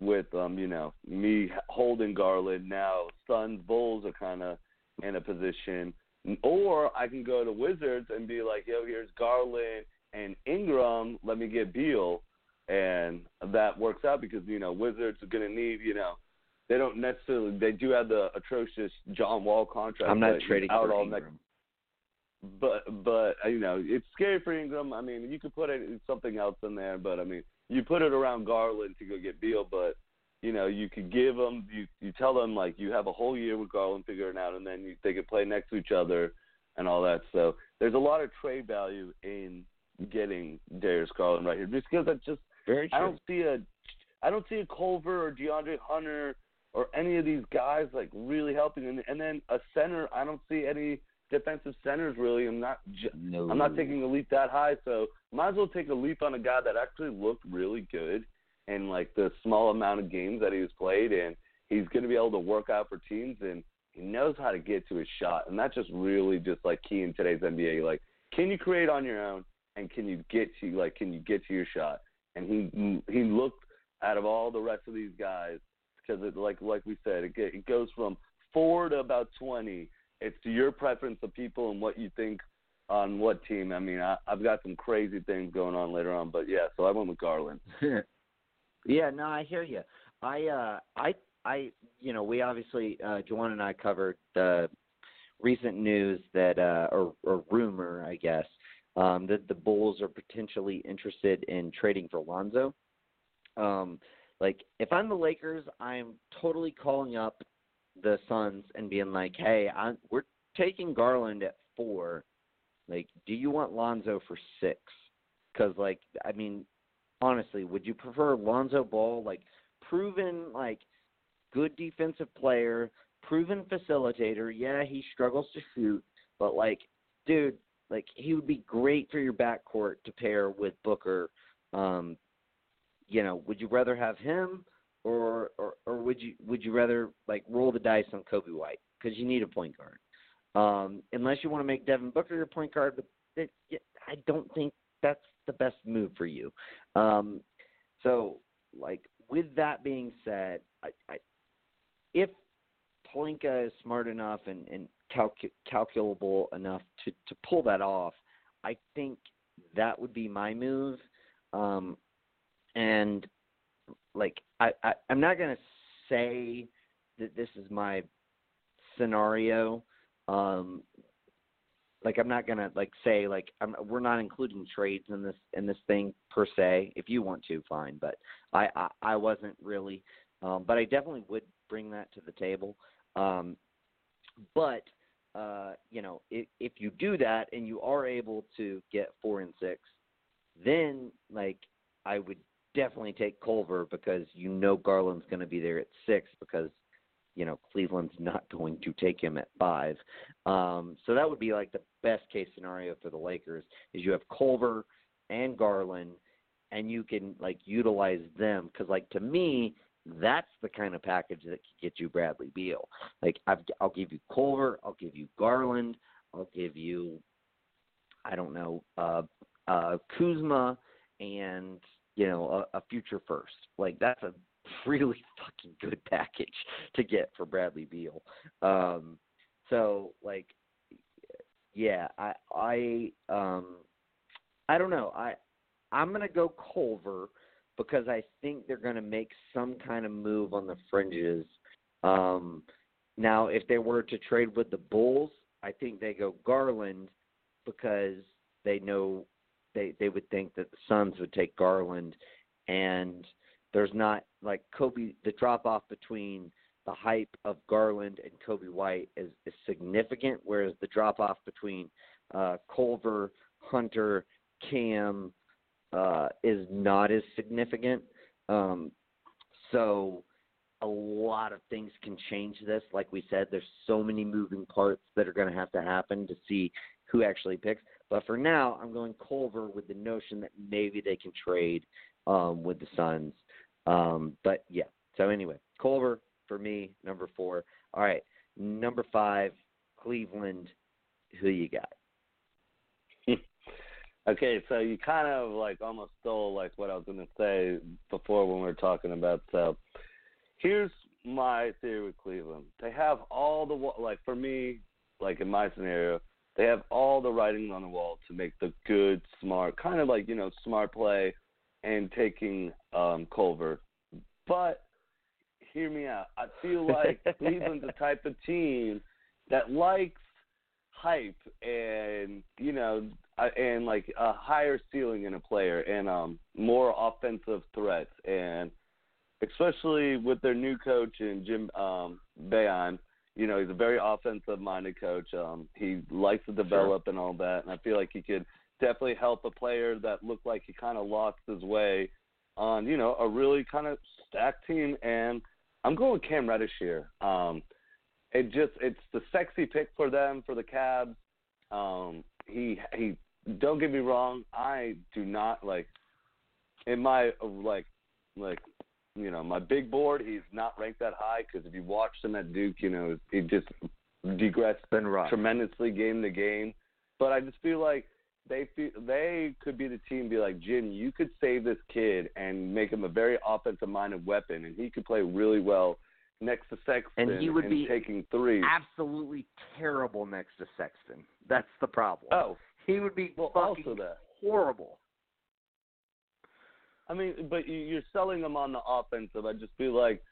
with um you know me holding Garland now. Suns Bulls are kind of in a position, or I can go to Wizards and be like, yo, here's Garland and Ingram. Let me get Beal, and that works out because you know Wizards are going to need you know they don't necessarily they do have the atrocious John Wall contract. I'm not trading out for all Ingram. next but but you know it's scary for Ingram. I mean, you could put it, something else in there, but I mean, you put it around Garland to go get Beal, but you know you could give them you you tell them like you have a whole year with Garland figuring out, and then you, they could play next to each other and all that. So there's a lot of trade value in getting Darius Garland right here, just because I just Very I don't see a I don't see a Culver or DeAndre Hunter or any of these guys like really helping, and and then a center. I don't see any defensive centers really. I'm not. No. I'm not taking a leap that high, so might as well take a leap on a guy that actually looked really good in like the small amount of games that he was played, and he's going to be able to work out for teams, and he knows how to get to his shot, and that's just really just like key in today's NBA. Like, can you create on your own, and can you get to like can you get to your shot? And he he looked out of all the rest of these guys because it like like we said, it it goes from four to about twenty. It's to your preference of people and what you think on what team. I mean, I, I've got some crazy things going on later on, but yeah. So I went with Garland. yeah, no, I hear you. I uh I I you know, we obviously uh Juwan and I covered the recent news that uh or or rumor, I guess, um that the Bulls are potentially interested in trading for Lonzo. Um like if I'm the Lakers, I'm totally calling up the Suns and being like, "Hey, I we're taking Garland at 4. Like, do you want Lonzo for 6?" Cuz like I mean, honestly, would you prefer Lonzo Ball, like proven like good defensive player, proven facilitator? Yeah, he struggles to shoot, but like, dude, like he would be great for your backcourt to pair with Booker. Um, you know, would you rather have him or or or would you would you rather like roll the dice on Coby White because you need a point guard? Um, unless you want to make Devin Booker your point guard, but it, it, I don't think that's the best move for you. Um, so, like with that being said, I, I, if Pelinka is smart enough and, and calcu- calculable enough to to pull that off, I think that would be my move. Um, and like I, I I'm not gonna say that this is my scenario. Um, like I'm not gonna like say like I'm, we're not including trades in this in this thing per se. If you want to, fine, but I I, I wasn't really. Um, but I definitely would bring that to the table. Um, but uh, you know, if, if you do that and you are able to get four and six, then like I would definitely take Culver because you know Garland's going to be there at six because you know Cleveland's not going to take him at five. Um, so that would be like the best case scenario for the Lakers is you have Culver and Garland, and you can like utilize them because like to me that's the kind of package that can get you Bradley Beal. Like I've, I'll give you Culver, I'll give you Garland, I'll give you I don't know uh, uh, Kuzma and you know a, a future first. Like that's a really fucking good package to get for Bradley Beal. Um, so like, yeah, I I um, I don't know. I I'm gonna go Culver because I think they're gonna make some kind of move on the fringes. Um, now, if they were to trade with the Bulls, I think they go Garland because they know they they would think that the Suns would take Garland, and there's not like Coby. The drop off between the hype of Garland and Coby White is, is significant, whereas the drop off between uh, Culver, Hunter, Cam uh, is not as significant. Um, so a lot of things can change this. Like we said, there's so many moving parts that are going to have to happen to see who actually picks. But for now, I'm going Culver with the notion that maybe they can trade um, with the Suns. Um, but yeah. So anyway, Culver for me, number four. All right, number five, Cleveland. Who you got? okay, so you kind of like almost stole like what I was going to say before when we were talking about. So here's my theory with Cleveland. They have all the like for me, like in my scenario, they have all the writing on the wall to make the good, smart, kind of like you know smart play, and taking um Culver. But hear me out. I feel like Cleveland's the type of team that likes hype and you know uh, and like a higher ceiling in a player and um more offensive threats and especially with their new coach and Jim um Boeheim, you know, he's a very offensive minded coach. Um he likes to develop sure. and all that and I feel like he could definitely help a player that looked like he kind of lost his way on, you know, a really kind of stacked team and I'm going with Cam Reddish here. Um it just it's the sexy pick for them for the Cavs. Um he he don't get me wrong, I do not like in my like like you know my big board. He's not ranked that high because if you watched him at Duke, you know he just digressed tremendously game to game. But I just feel like they feel they could be the team. Be like Jim, you could save this kid and make him a very offensive minded weapon, and he could play really well next to Sexton and he would and be taking three. Absolutely terrible next to Sexton. That's the problem. Oh, he would be well, fucking horrible. I mean, but you're selling them on the offensive. I just feel like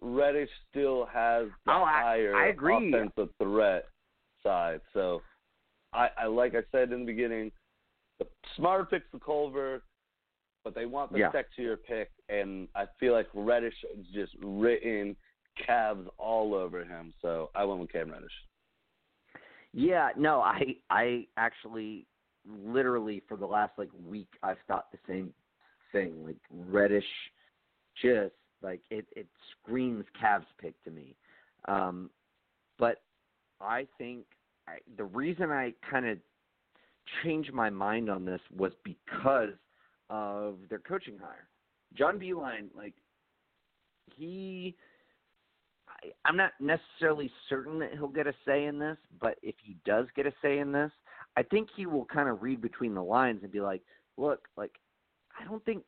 Reddish still has the oh, higher I, I agree. offensive threat side. So, I, I like I said in the beginning, the smarter picks the Culver, but they want the yeah. sexier pick, and I feel like Reddish is just written Cavs all over him. So I went with Cam Reddish. Yeah, no, I I actually literally for the last like week I've thought the same thing. Like Reddish just like it it screams Cavs pick to me. Um but I think I, the reason I kind of changed my mind on this was because of their coaching hire. John Beilein, like he I, I'm not necessarily certain that he'll get a say in this, but if he does get a say in this, I think he will kind of read between the lines and be like, "Look, like I don't think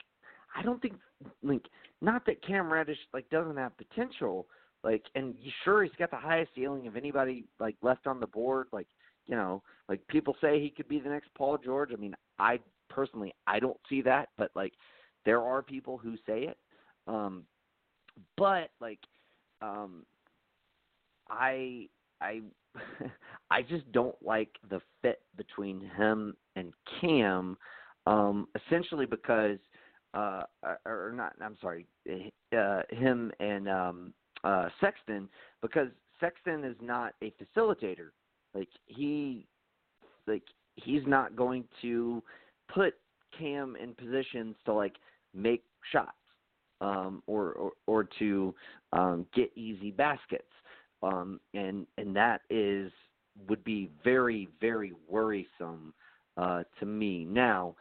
I don't think like not that Cam Reddish like doesn't have potential, Like, and sure, he's got the highest ceiling of anybody like left on the board. Like, you know, like people say he could be the next Paul George. I mean, I personally I don't see that, but like there are people who say it. Um, but like, um, I I I just don't like the fit between him and Cam, um, essentially because uh, or not. I'm sorry, uh, him and um, uh, Sexton because Sexton is not a facilitator. Like he, like he's not going to put Cam in positions to like make shots um, or, or or to um, get easy baskets, um, and and that is would be very very worrisome uh, to me. Now,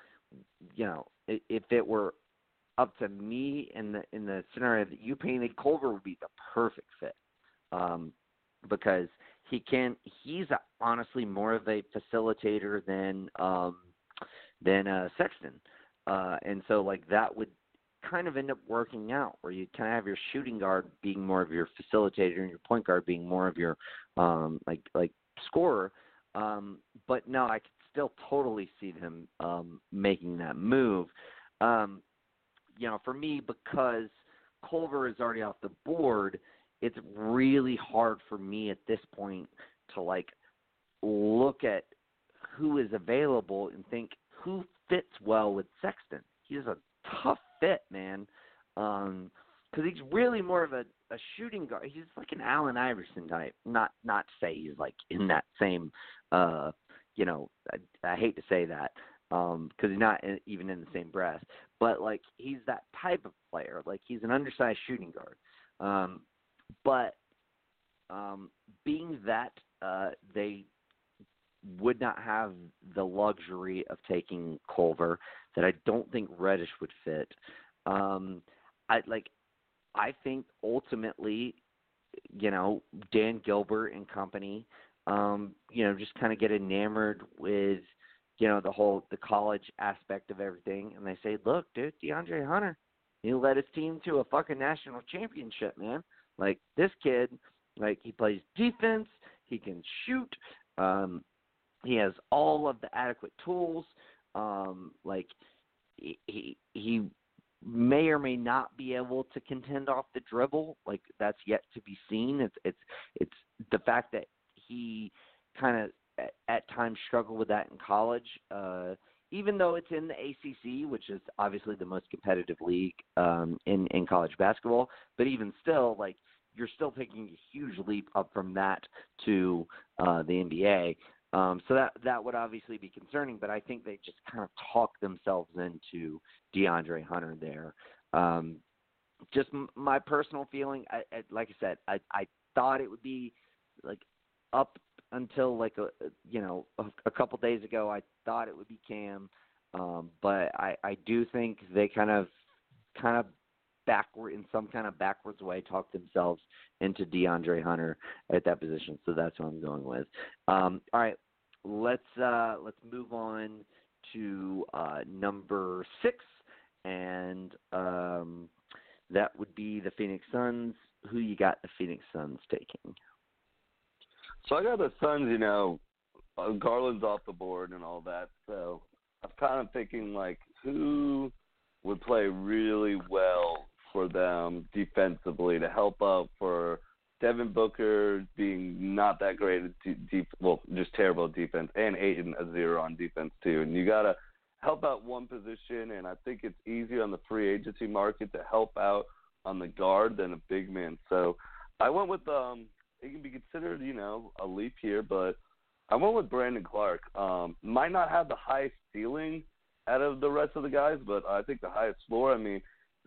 you know, if it were up to me in the in the scenario that you painted, Culver would be the perfect fit um, because he can. He's a, honestly more of a facilitator than um, than uh, Sexton, uh, and so like that would kind of end up working out where you kind of have your shooting guard being more of your facilitator and your point guard being more of your um, like like scorer. Um, but no, I still totally see them um, making that move. Um, you know, for me, because Culver is already off the board, it's really hard for me at this point to like look at who is available and think who fits well with Sexton. He's a tough fit, man. Um, because he's really more of a, a shooting guard. He's like an Allen Iverson type. Not not to say he's like in that same, uh, you know, I, I hate to say that, um, because he's not in, even in the same breath. But like he's that type of player. Like he's an undersized shooting guard. Um, but um, being that uh, they would not have the luxury of taking Culver, that I don't think Reddish would fit. Um, I like. I think ultimately, you know, Dan Gilbert and company, um, you know, just kind of get enamored with you know the whole the college aspect of everything, and they say, "Look, dude, DeAndre Hunter, he led his team to a fucking national championship, man. Like this kid, like he plays defense, he can shoot, um, he has all of the adequate tools. Um, like he he, he may or may not be able to contend off the dribble. Like that's yet to be seen. It's it's it's the fact that he kind of at, at times struggled with that in college. Uh, even though it's in the ACC, which is obviously the most competitive league um, in in college basketball, but even still, like you're still taking a huge leap up from that to uh, the NBA. Um, so that that would obviously be concerning, but I think they just kind of talk themselves into DeAndre Hunter there. Um, just m- my personal feeling, I, I, like I said, I, I thought it would be like up until like a you know a, a couple days ago I thought it would be Cam, um, but I I do think they kind of kind of backward in some kind of backwards way talk themselves into DeAndre Hunter at that position. So that's what I'm going with. Um, all right, let's uh, let's move on to uh, number six, and um, that would be the Phoenix Suns. Who you got the Phoenix Suns taking? So I got the Suns, you know, uh, Garland's off the board and all that. So I'm kind of thinking like who would play really well for them defensively to help out for Devin Booker being not that great at deep, well, just terrible defense, and Ayton Azir on defense too. And you gotta help out one position, and I think it's easier on the free agency market to help out on the guard than a big man. So I went with um it can be considered, you know, a leap here, but I went with Brandon Clarke. Um, might not have the highest ceiling out of the rest of the guys, but I think the highest floor. I mean,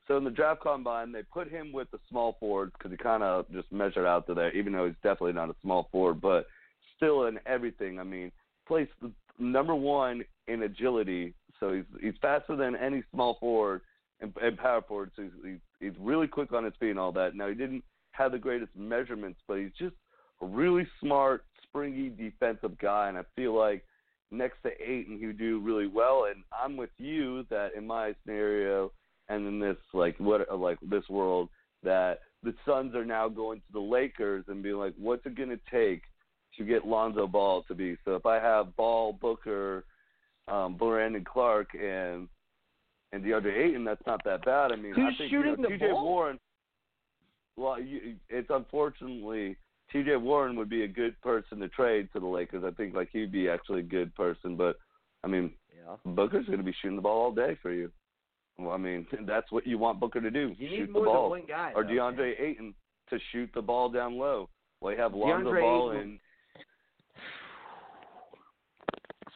so in the draft combine, they put him with the small forwards because he kind of just measured out to there, even though he's definitely not a small forward, but still in everything. I mean, plays number one in agility, so he's he's faster than any small forward and, and power forward. So he's, he's he's really quick on his feet and all that. Now he didn't have the greatest measurements, but he's just a really smart, springy defensive guy, and I feel like next to Ayton, he would do really well. And I'm with you that in my scenario and in this like what like this world, that the Suns are now going to the Lakers and being like, what's it going to take to get Lonzo Ball to be? So if I have Ball, Booker, um, Brandon Clarke, and and DeAndre Ayton, that's not that bad. I mean, Who's I think shooting you know, the TJ ball? Warren. Well, you, it's unfortunately TJ Warren would be a good person to trade to the Lakers. I think like he'd be actually a good person, but I mean, Yeah. Booker's going to be shooting the ball all day for you. Well, I mean, that's what you want Booker to do: You shoot the ball. than one guy. or though, DeAndre man. Ayton to shoot the ball down low. Well, you have Lonzo DeAndre Ball Ayton- and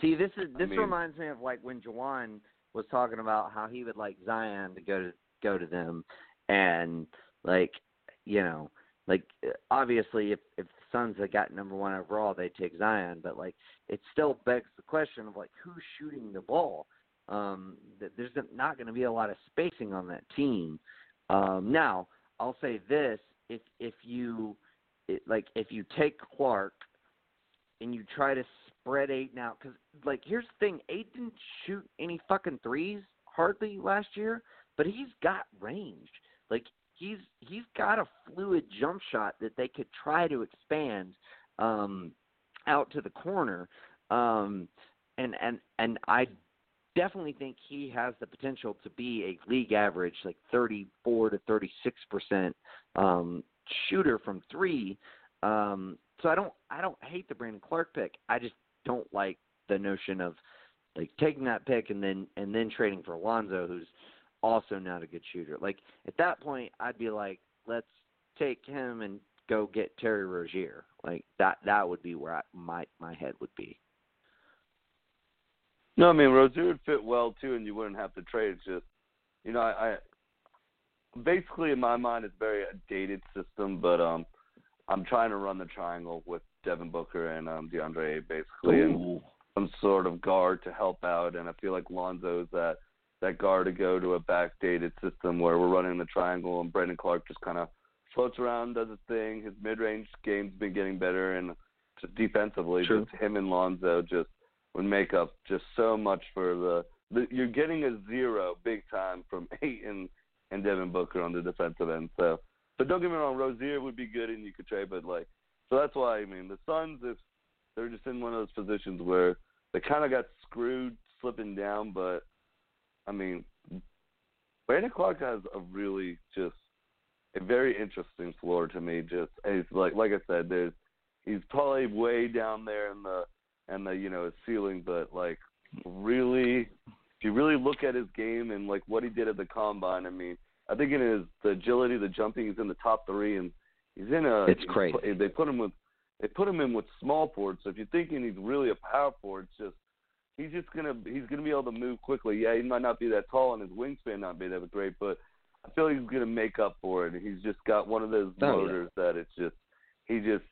See, this is I this mean- reminds me of like when Juwan was talking about how he would like Zion to go to go to them, and like you know, like obviously if if the Suns had got number one overall, they'd take Zion, but like it still begs the question of like who's shooting the ball. Um, th- there's not going to be a lot of spacing on that team. Um, now, I'll say this: if if you it, like if you take Clarke and you try to spread Ayton out, because like here's the thing, Ayton didn't shoot any fucking threes hardly last year, but he's got range. Like he's he's got a fluid jump shot that they could try to expand um, out to the corner, um, and and and I definitely think he has the potential to be a league average, like 34 to 36 percent um, shooter from three. Um, so I don't I don't hate the Brandon Clarke pick. I just don't like the notion of like taking that pick and then and then trading for Alonzo, who's also not a good shooter. Like at that point, I'd be like, let's take him and go get Terry Rozier. Like that that would be where I, my my head would be. no, I mean Rozier would fit well too, and you wouldn't have to trade. It's just you know, I, I basically in my mind it's very a dated system, but um, I'm trying to run the triangle with Devin Booker and um DeAndre Ayton, basically, and some sort of guard to help out. And I feel like Lonzo's that that guard to go to a backdated system where we're running the triangle, and Brandon Clarke just kind of floats around, does his thing. His mid-range game's been getting better, and just defensively, True. just him and Lonzo just would make up just so much for the. the you're getting a zero big time from Ayton and Devin Booker on the defensive end. So, but don't get me wrong, Rozier would be good, and you could trade, but like, so that's why I mean the Suns, if they're just in one of those positions where they kind of got screwed slipping down, but I mean, Brandon Clarke has a really just a very interesting floor to me. Just he's like like I said, there's he's probably way down there in the and the you know his ceiling, but like really, if you really look at his game and like what he did at the combine, I mean, I think in his the agility, the jumping, he's in the top three, and he's in a. It's crazy. They put him with they put him in with small forwards. So if you're thinking he's really a power forward, it's just he's just gonna he's gonna be able to move quickly. Yeah, he might not be that tall and his wingspan not be that great, but I feel like he's gonna make up for it. He's just got one of those Oh, yeah. motors that it's just he just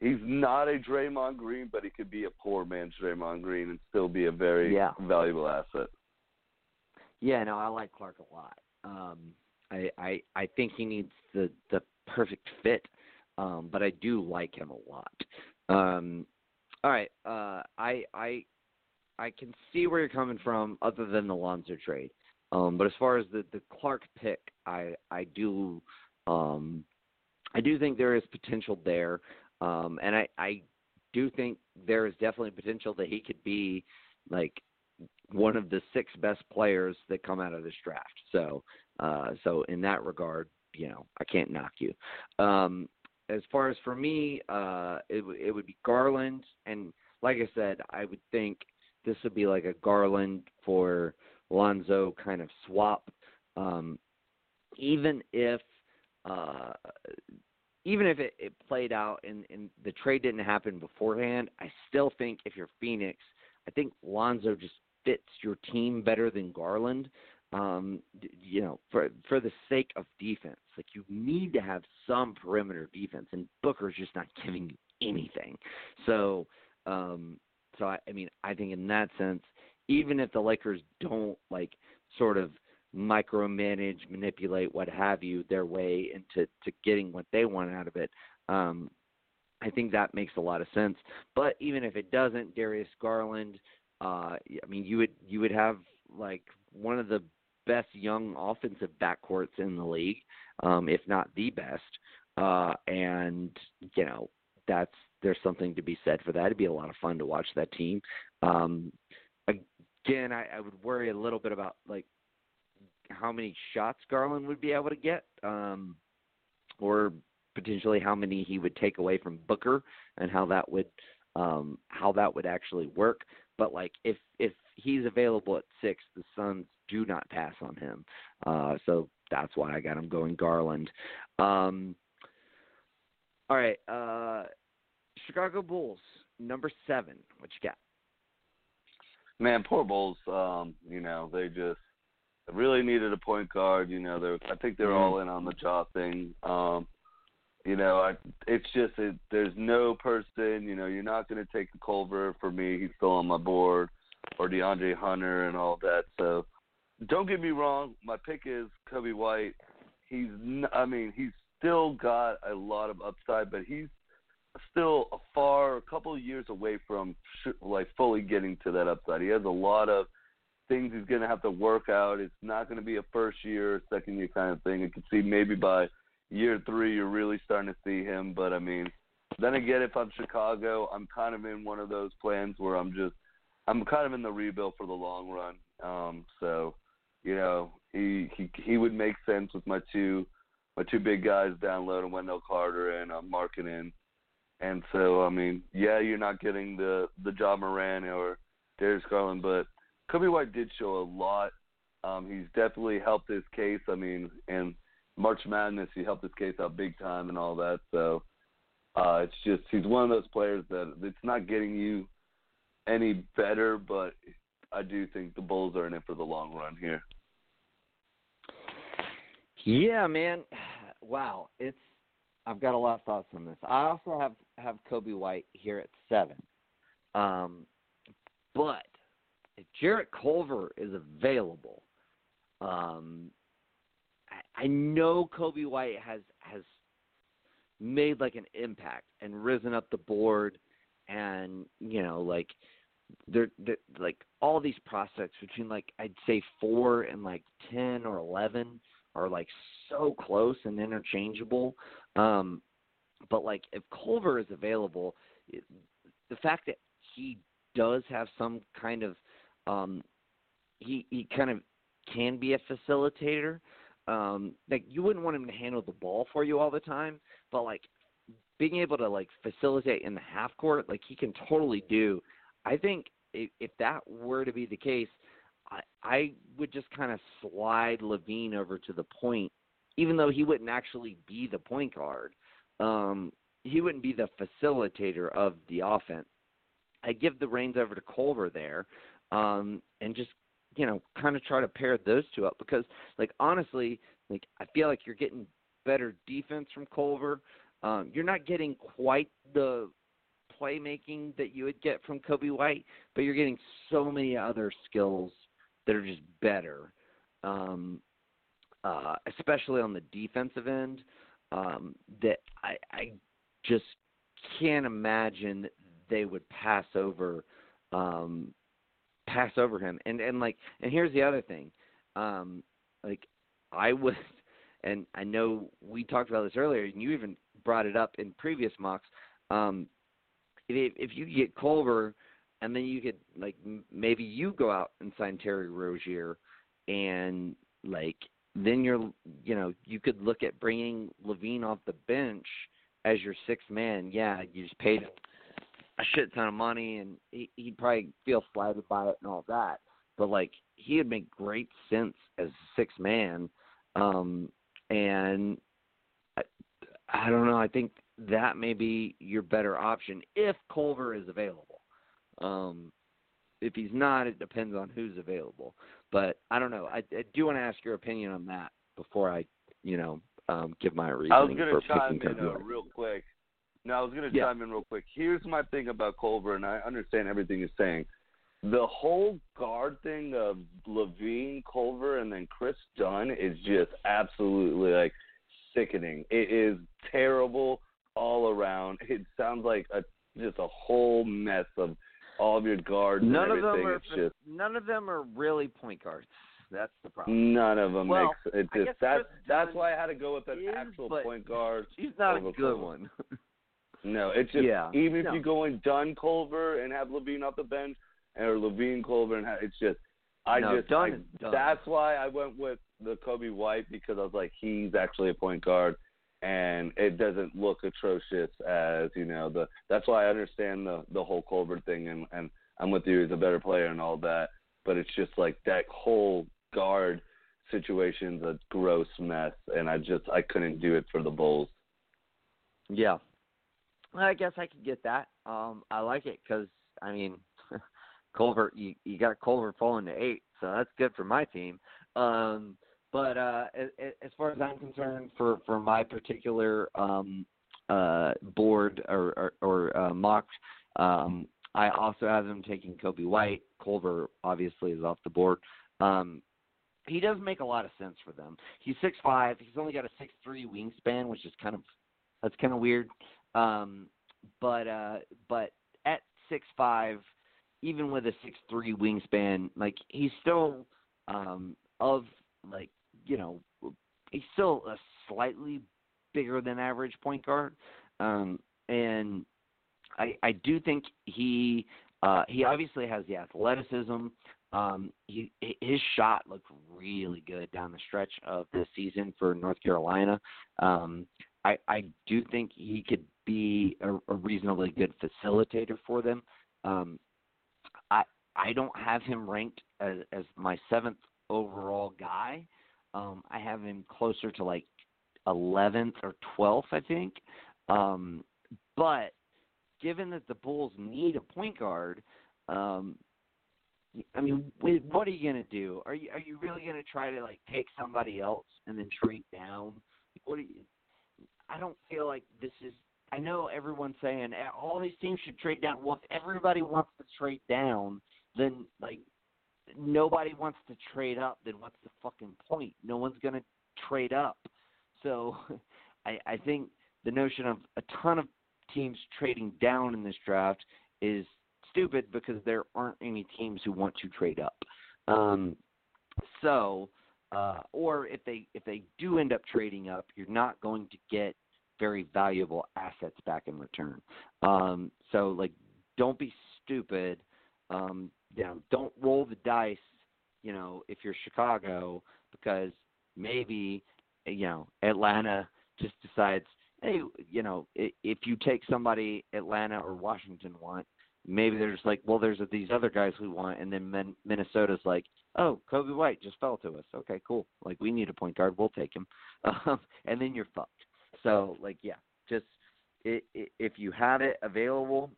he's not a Draymond Green, but he could be a poor man's Draymond Green and still be a very Yeah. valuable asset. Yeah, no, I like Clarke a lot. Um, I, I I think he needs the the perfect fit, um, but I do like him a lot. Um, all right, uh, I I I can see where you're coming from, other than the Lonzo trade. Um, but as far as the the Clarke pick, I I do um, I do think there is potential there, um, and I I do think there is definitely potential that he could be like one of the six best players that come out of this draft. So, uh, so in that regard, you know, I can't knock you. Um, as far as for me, uh, it, it would be Garland, and like I said, I would think this would be like a Garland for Lonzo kind of swap. Um, even if, uh, even if it, it played out and, and the trade didn't happen beforehand, I still think if you're Phoenix, I think Lonzo just fits your team better than Garland. Um, you know, for for the sake of defense, like you need to have some perimeter defense, and Booker's just not giving you anything. So, um, so I, I mean, I think in that sense, even if the Lakers don't like sort of micromanage, manipulate, what have you, their way into to getting what they want out of it, um, I think that makes a lot of sense. But even if it doesn't, Darius Garland, uh, I mean, you would you would have like one of the best young offensive backcourts in the league, um, if not the best. Uh, and you know that's there's something to be said for that. It'd be a lot of fun to watch that team. Um, again, I, I would worry a little bit about like how many shots Garland would be able to get, um, or potentially how many he would take away from Booker, and how that would um, how that would actually work. But like if if he's available at six, the Suns do not pass on him. Uh, so that's why I got him going Garland. Um, all right, uh, Chicago Bulls number seven. What you got? Man, poor Bulls. Um, you know they just really needed a point guard. You know, they're I think they're mm-hmm. all in on the jaw thing. Um, you know, I it's just it, there's no person. You know, you're not going to take the Culver for me. He's still on my board, or DeAndre Hunter and all that. So, don't get me wrong. My pick is Coby White. He's, I mean, he's still got a lot of upside, but he's still a far, a couple of years away from sh- like fully getting to that upside. He has a lot of things he's going to have to work out. It's not going to be a first year, second year kind of thing. You can see maybe by year three you're really starting to see him. But I mean, then again, if I'm Chicago, I'm kind of in one of those plans where I'm just I'm kind of in the rebuild for the long run. Um, so, you know, he he he would make sense with my two my two big guys down low and Wendell Carter and uh. And so, I mean, yeah, you're not getting the the Ja Morant or Darius Garland, but Coby White did show a lot. Um, he's definitely helped his case. I mean, and March Madness, he helped his case out big time and all that. So uh, it's just he's one of those players that it's not getting you any better, but I do think the Bulls are in it for the long run here. Yeah, man. Wow, it's I've got a lot of thoughts on this. I also have have Coby White here at seven, um, but if Jarrett Culver is available, um, I, I know Coby White has has made like an impact and risen up the board, and you know like they're, they're like all these prospects between like I'd say four and like ten or eleven are like so close and interchangeable. Um, but like if Culver is available, it, the fact that he does have some kind of um, he he kind of can be a facilitator. Um, like you wouldn't want him to handle the ball for you all the time, but like being able to like facilitate in the half court, like he can totally do. I think if, that were to be the case, I I would just kind of slide LaVine over to the point, even though he wouldn't actually be the point guard. Um, he wouldn't be the facilitator of the offense. I give the reins over to Culver there, um, and just you know kind of try to pair those two up because like honestly like I feel like you're getting better defense from Culver. Um, you're not getting quite the playmaking that you would get from Coby White, but you're getting so many other skills that are just better, um, uh, especially on the defensive end. Um, that I, I just can't imagine they would pass over um, pass over him. And and like and here's the other thing. Um like I was, and I know we talked about this earlier and you even brought it up in previous mocks. Um if if you get Culver and then you could like maybe you go out and sign Terry Rozier and like then you're you know you could look at bringing LaVine off the bench as your sixth man. Yeah, you just paid a shit ton of money, and he, he'd probably feel slighted by it and all that. But like he would make great sense as sixth man, um, and I, I don't know. I think that may be your better option if Culver is available. Um, if he's not, it depends on who's available. But I don't know. I, I do want to ask your opinion on that before I, you know, um, give my reasoning I was going to chime in uh, real quick. No, I was going to yeah. chime in real quick. Here's my thing about Culver, and I understand everything you're saying. The whole guard thing of LaVine, Culver, and then Kris Dunn is just absolutely like sickening. It is terrible all around. It sounds like a just a whole mess of all of your guards. None of them are. just, none of them are really point guards. That's the problem. None of them well, makes it just that's that's why I had to go with an is, actual point guard. He's not a good Culver. one. No, it's just Yeah. even if No. you go in Dunn Culver and have LaVine off the bench, or LaVine Culver and have, it's just I No, just Dunn I- Dunn. that's why I went with the Coby White because I was like he's actually a point guard and it doesn't look atrocious as you know the that's why I understand the the whole Culver thing and and I'm with you he's a better player and all that but it's just like that whole guard situation's a gross mess and I just I couldn't do it for the Bulls. Yeah. I guess I could get that. Um, I like it because I mean, Culver, you you got Culver falling to eight, so that's good for my team. Um, but uh, as, far as I'm concerned, for for my particular um, uh, board or or, or uh, mock, um, I also have them taking Coby White. Culver obviously is off the board. Um, he does make a lot of sense for them. He's six five. He's only got a six three wingspan, which is kind of that's kind of weird. Um, but uh, but at six five, even with a six three wingspan, like he's still um, of like you know he's still a slightly bigger than average point guard, um, and I I do think he uh, he obviously has the athleticism. Um, he his shot looked really good down the stretch of this season for North Carolina. Um, I I do think he could be a, a reasonably good facilitator for them. Um, I I don't have him ranked as as my seventh overall guy. Um, I have him closer to like eleventh or twelfth, I think. Um, but given that the Bulls need a point guard, um, I mean, what are you gonna do? Are you are you really gonna try to like take somebody else and then trade down? What are you? I don't feel like this is. I know everyone's saying "Eh, all these teams should trade down. Well, if everybody wants to trade down, then like nobody wants to trade up. Then what's the fucking point? No one's gonna trade up. So, I I think the notion of a ton of teams trading down in this draft is stupid because there aren't any teams who want to trade up. Um, so, uh, or if they if they do end up trading up, you're not going to get very valuable assets back in return. Um, so, like, don't be stupid. Um, you know, don't roll the dice. You know, if you're Chicago, because maybe you know Atlanta just decides, hey, you know, if you take somebody Atlanta or Washington want, maybe they're just like, well, there's these other guys we want, and then Minnesota's like, oh, Coby White just fell to us. Okay, cool. Like we need a point guard, we'll take him, um, and then you're fucked. So like, yeah, just if you have it available,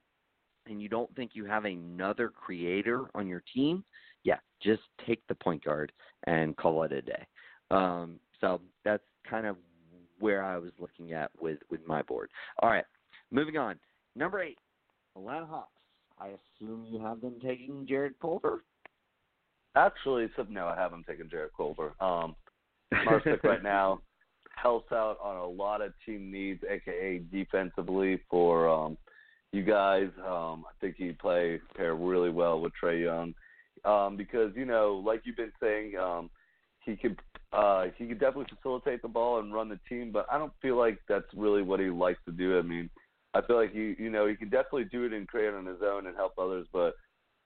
and you don't think you have another creator on your team, yeah, just take the point guard and call it a day. Um, so that's kind of where I was looking at with with my board. All right, moving on. Number eight, Atlanta Hawks. I assume you have them taking Jarrett Culver. Actually, so, no, I haven't taken Jarrett Culver. Um, pick right now helps out on a lot of team needs, aka defensively for um, you guys. Um, I think he play pair really well with Trae Young um, because you know, like you've been saying, um, he could uh, he could definitely facilitate the ball and run the team, but I don't feel like that's really what he likes to do. I mean, I feel like he you know he can definitely do it and create on his own and help others, but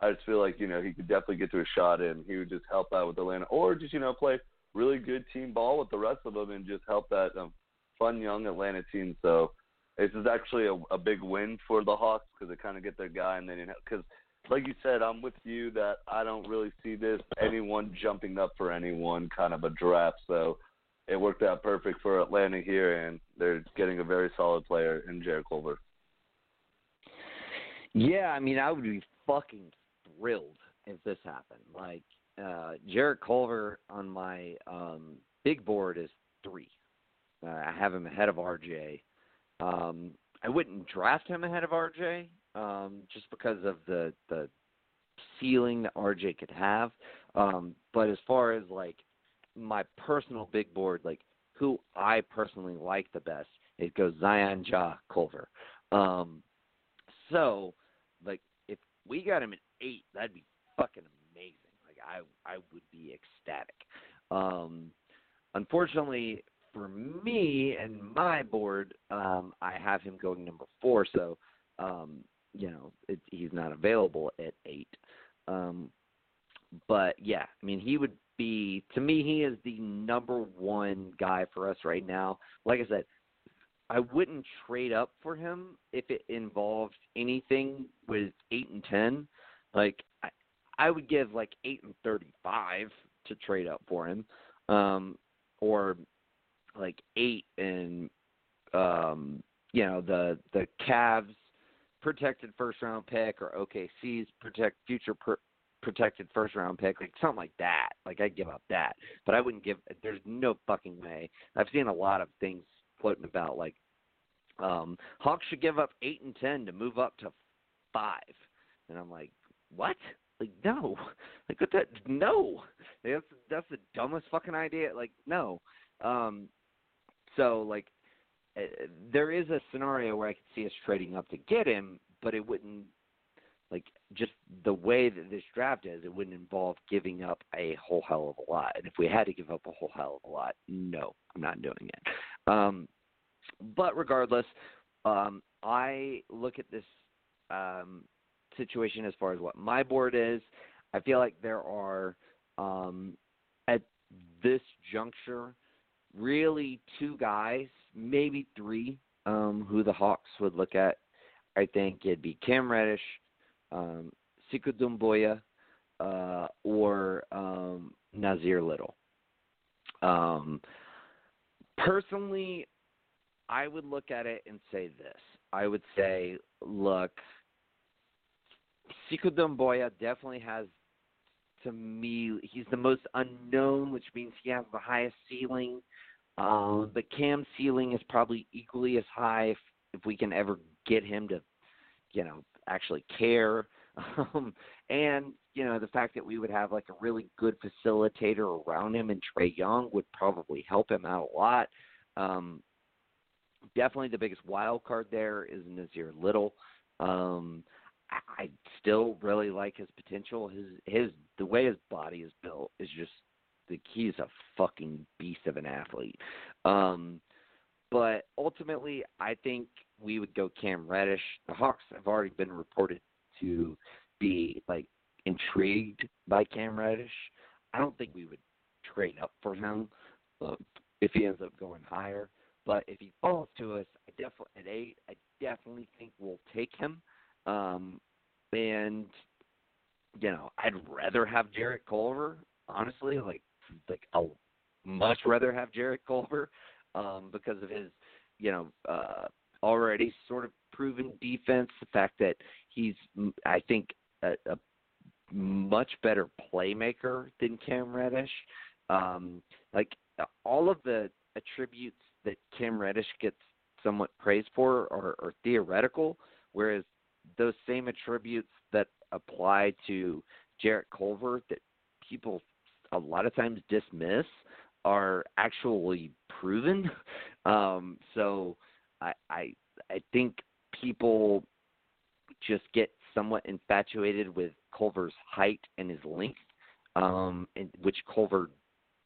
I just feel like you know he could definitely get to a shot and he would just help out with Atlanta, or just you know play really good team ball with the rest of them and just help that um, fun young Atlanta team. So this is actually a, a big win for the Hawks because they kind of get their guy and then because like you said, I'm with you that I don't really see this anyone jumping up for anyone kind of a draft. So it worked out perfect for Atlanta here, and they're getting a very solid player in Jarrett Culver. Yeah, I mean, I would be fucking thrilled if this happened. Like, uh, Jarrett Culver on my um, big board is three. Uh, I have him ahead of RJ. Um, I wouldn't draft him ahead of RJ um, just because of the the ceiling that RJ could have. Um, but as far as like my personal big board, like who I personally like the best, it goes Zion Ja Culver. Um, so like if we got him at eight, that'd be fucking amazing. Like I I would be ecstatic. Um, unfortunately for me and my board, um, I have him going number four, so um, you know it, he's not available at eight. Um, but yeah, I mean he would be to me he is the number one guy for us right now. Like I said, I wouldn't trade up for him if it involved anything with eight and ten. Like I, I would give like eight and thirty-five to trade up for him, um, or like eight and um, you know the the Cavs protected first round pick or OKC's protect future per, protected first round pick, like something like that. Like I'd give up that, but I wouldn't give. There's no fucking way. I've seen a lot of things floating about like um Hawks should give up eight and ten to move up to five, and I'm like, what? Like no, like what that? No, that's that's the dumbest fucking idea. Like no, um, so like uh, there is a scenario where I could see us trading up to get him, but it wouldn't like just the way that this draft is, it wouldn't involve giving up a whole hell of a lot. And if we had to give up a whole hell of a lot, no, I'm not doing it. Um, but regardless, um, I look at this um, situation as far as what my board is. I feel like there are um, at this juncture really two guys, maybe three, um, who the Hawks would look at. I think it'd be Cam Reddish, um, Sekou Doumbouya, uh, or um, Nassir Little. Um, personally, I would look at it and say this. I would say, look, Sekou Doumbouya definitely has, to me, he's the most unknown, which means he has the highest ceiling. Um, the Cam ceiling is probably equally as high if, if we can ever get him to, you know, actually care. Um, and you know the fact that we would have like a really good facilitator around him and Trae Young would probably help him out a lot. Um, definitely the biggest wild card there is Nassir Little. Um, I, still really like his potential. His his the way his body is built is just the he's a fucking beast of an athlete. Um, but ultimately, I think we would go Cam Reddish. The Hawks have already been reported to be like intrigued by Cam Reddish. I don't think we would trade up for him uh, if he ends up going higher. But if he falls to us, I definitely at eight, I definitely think we'll take him. Um, and you know, I'd rather have Jarrett Culver. Honestly, like like I'll much rather have Jarrett Culver um, because of his, you know, uh, already sort of proven defense. The fact that he's, I think, a, a much better playmaker than Cam Reddish. Um, like all of the attributes that Cam Reddish gets somewhat praised for are, are theoretical, whereas those same attributes that apply to Jarrett Culver that people a lot of times dismiss are actually proven. Um, so I, I I think people just get somewhat infatuated with Culver's height and his length, um, and, which Culver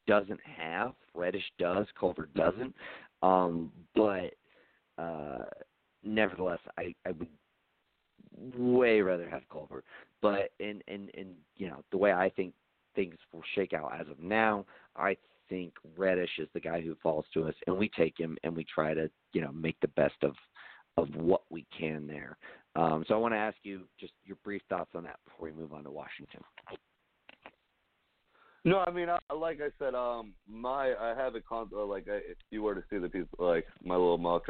doesn't have. Reddish does, Culver doesn't. Um, but uh, nevertheless, I, I would way rather have Culver. But in, in in you know the way I think things will shake out as of now, I think Reddish is the guy who falls to us, and we take him and we try to you know make the best of of what we can there. Um, so I want to ask you just your brief thoughts on that before we move on to Washington. No, I mean, I, like I said, um, my I have a con uh, like I, if you were to see the piece, like my little mock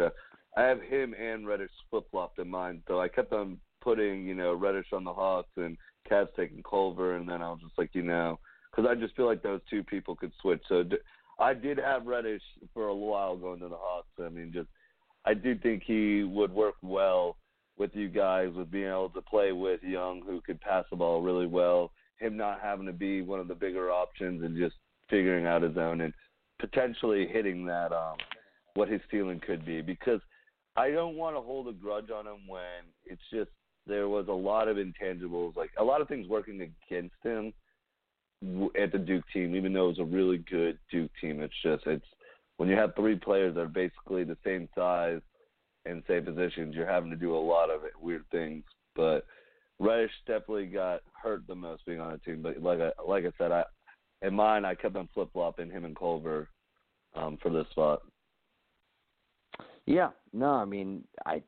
I have him and Reddish flip flopped in mind. So I kept on putting, you know, Reddish on the Hawks and Cavs taking Culver, and then I was just like, you know, because I just feel like those two people could switch. So I did have Reddish for a while going to the Hawks. I mean, just I do think he would work well with you guys with being able to play with Young, who could pass the ball really well. Him not having to be one of the bigger options and just figuring out his own and potentially hitting that um what his ceiling could be because I don't want to hold a grudge on him when it's just there was a lot of intangibles, like a lot of things working against him at the Duke team, even though it was a really good Duke team. It's just it's when you have three players that are basically the same size and same positions, you're having to do a lot of weird things. But Reddish definitely got hurt the most being on the team. But like I like I said, I in mine I kept on flip flopping him and Culver um, for this spot. Yeah, no, I mean, I,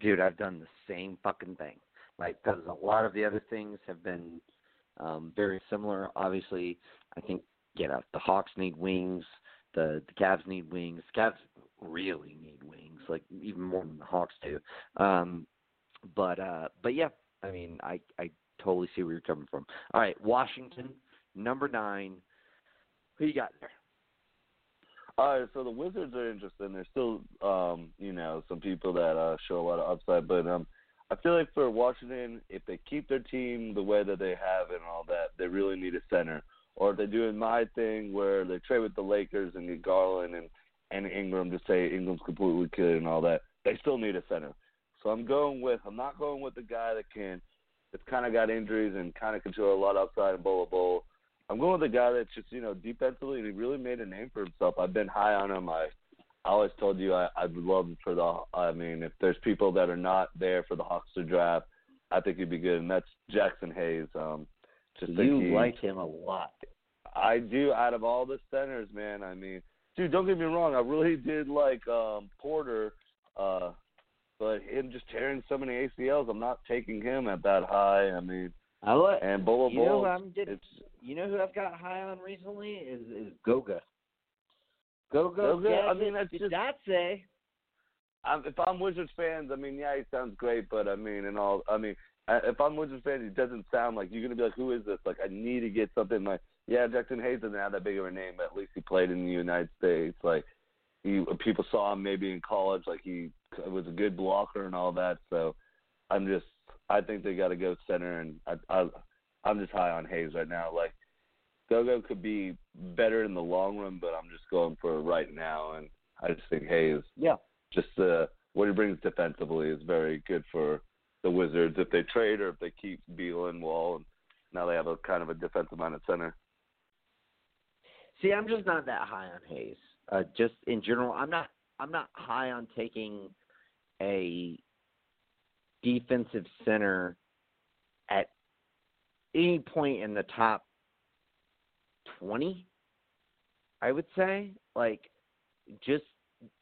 dude, I've done the same fucking thing. Like, because a lot of the other things have been um, very similar. Obviously, I think you know the Hawks need wings, the the Cavs need wings. The Cavs really need wings, like even more than the Hawks do. Um, but uh, but yeah, I mean, I I totally see where you're coming from. All right, Washington, number nine. Who you got there? All right, so the Wizards are interesting. There's still, um, you know, some people that uh, show a lot of upside, but um, I feel like for Washington, if they keep their team the way that they have and all that, they really need a center. Or if they're doing my thing where they trade with the Lakers and get Garland and and Ingram to say Ingram's completely good and all that, they still need a center. So I'm going with I'm not going with the guy that can that's kind of got injuries and kind of control a lot outside of Bol Bol. I'm going with a guy that's just you know defensively he really made a name for himself. I've been high on him. I I always told you I I'd love for the I mean if there's people that are not there for the Hawks to draft, I think he'd be good, and that's Jaxson Hayes. Um, just you he, like him a lot. I do. Out of all the centers, man, I mean, dude, don't get me wrong. I really did like um Porter, uh, but him just tearing so many ACLs, I'm not taking him at that high. I mean, I like and Bol you know who I'm did, You know who I've got high on recently is is Goga. Goga. Goga. Yeah, I mean, that's just that say. I'm, if I'm Wizards fans, I mean, yeah, he sounds great, but I mean, and all, I mean, if I'm Wizards fans, he doesn't sound like you're gonna be like, who is this? Like, I need to get something like, yeah, Jaxson Hayes doesn't have that big of a name, but at least he played in the United States. Like, he people saw him maybe in college, like he was a good blocker and all that. So, I'm just, I think they got to go center, and I, I, I'm just high on Hayes right now. Like, Gogo could be better in the long run, but I'm just going for right now, and I just think Hayes. Yeah. Just uh, what he brings defensively is very good for the Wizards if they trade or if they keep Beal and Wall. And now they have a kind of a defensive minded center. See, I'm just not that high on Hayes. Uh, just in general, I'm not. I'm not high on taking a defensive center at any point in the top 20 i would say like just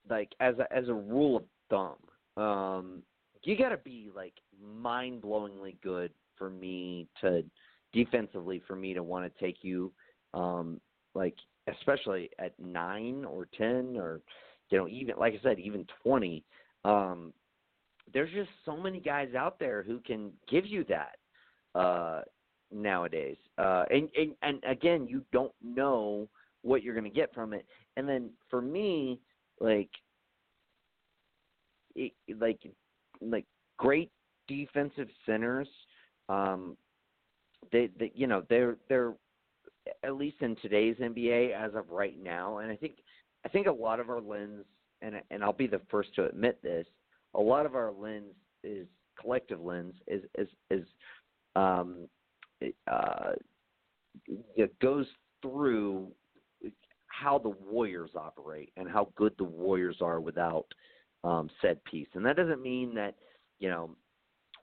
like as a as a rule of thumb. Um you got to be like mind-blowingly good for me to defensively for me to want to take you um like especially at 9 or 10 or you know even like I said even 20 um there's just so many guys out there who can give you that uh nowadays. Uh, and, and and again, you don't know what you're going to get from it. And then for me, like, it, like, like great defensive centers, um, they, they, you know, they're they're at least in today's NBA as of right now, and I think I think a lot of our lens, and and I'll be the first to admit this, a lot of our lens is collective lens is is is um, uh, it goes through how the Warriors operate and how good the Warriors are without um, said piece. And that doesn't mean that you know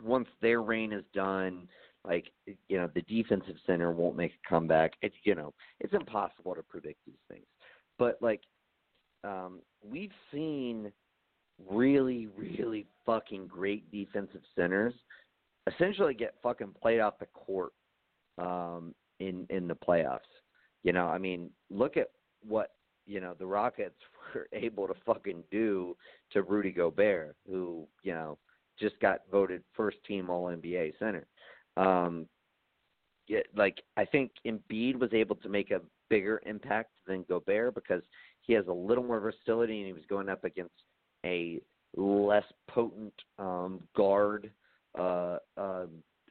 once their reign is done, like you know the defensive center won't make a comeback. It's you know it's impossible to predict these things, but like um, we've seen really really fucking great defensive centers essentially get fucking played off the court um, in in the playoffs. You know, I mean, look at what you know the Rockets were able to fucking do to Rudy Gobert, who you know just got voted first team All NBA center. Um, yeah, like I think Embiid was able to make a bigger impact than Gobert because he has a little more versatility and he was going up against a less potent um, guard uh, uh,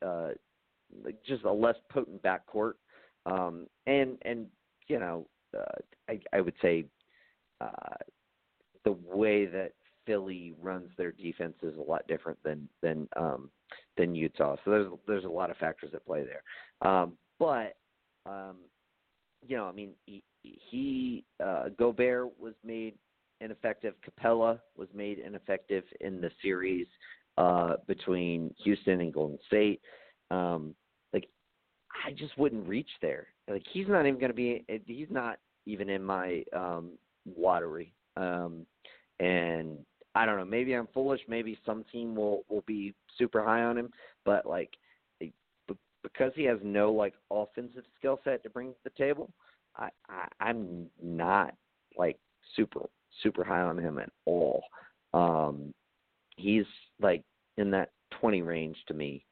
uh, just a less potent backcourt. Um, and and you know, uh, I I would say uh, the way that Philly runs their defense is a lot different than than um, than Utah. So there's there's a lot of factors at play there. Um, but um, you know, I mean, he, he uh, Gobert was made ineffective. Capela was made ineffective in the series uh, between Houston and Golden State. Um, like, I just wouldn't reach there. Like, he's not even going to be. He's not even in my um, watery. Um, and I don't know. Maybe I'm foolish. Maybe some team will will be super high on him. But like, because he has no like offensive skill set to bring to the table, I, I I'm not like super super high on him at all. Um, he's like in that 20 range to me,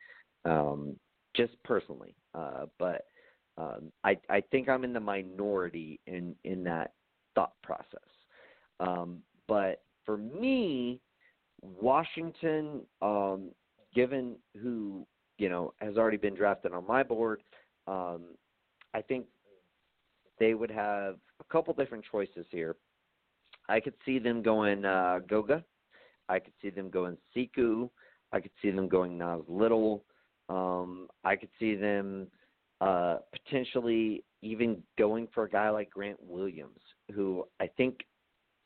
um, just personally. Uh, but um, I I think I'm in the minority in in that thought process. Um, but for me, Washington, um, given who you know has already been drafted on my board, um, I think they would have a couple different choices here. I could see them going uh, Goga. I could see them going Sekou. I could see them going Nas Little. Um, I could see them uh, potentially even going for a guy like Grant Williams, who I think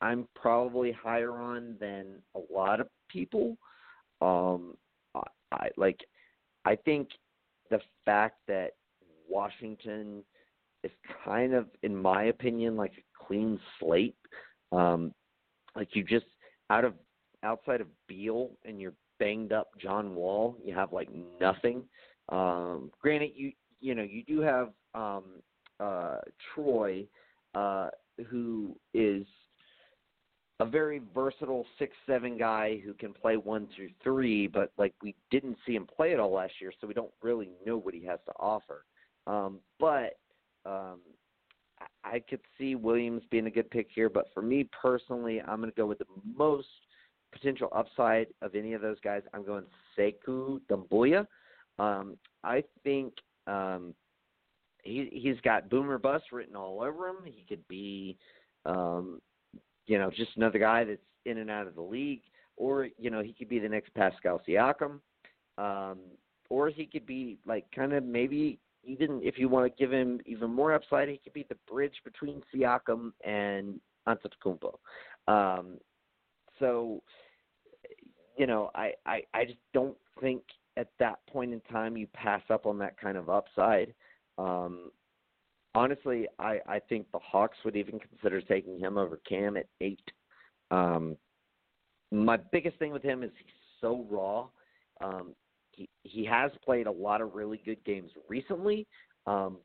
I'm probably higher on than a lot of people. Um, I like. I think the fact that Washington is kind of, in my opinion, like a clean slate. Um, like you just out of outside of Beal and your banged up John Wall, you have like nothing. Um, granted, you you know you do have um, uh, Troy, uh, who is a very versatile six seven guy who can play one through three, but like we didn't see him play it all last year, so we don't really know what he has to offer. Um, but um, I could see Williams being a good pick here, but for me personally, I'm going to go with the most potential upside of any of those guys. I'm going Sekou Doumbouya. Um, I think um, he he's got boomer bust written all over him. He could be, um, you know, just another guy that's in and out of the league, or you know, he could be the next Pascal Siakam, um, or he could be like kind of maybe even if you want to give him even more upside, he could be the bridge between Siakam and Antetokounmpo. Um, so, you know, I, I I just don't think at that point in time you pass up on that kind of upside. Um, honestly, I I think the Hawks would even consider taking him over Cam at eight. Um, my biggest thing with him is he's so raw. Um, he he has played a lot of really good games recently, um,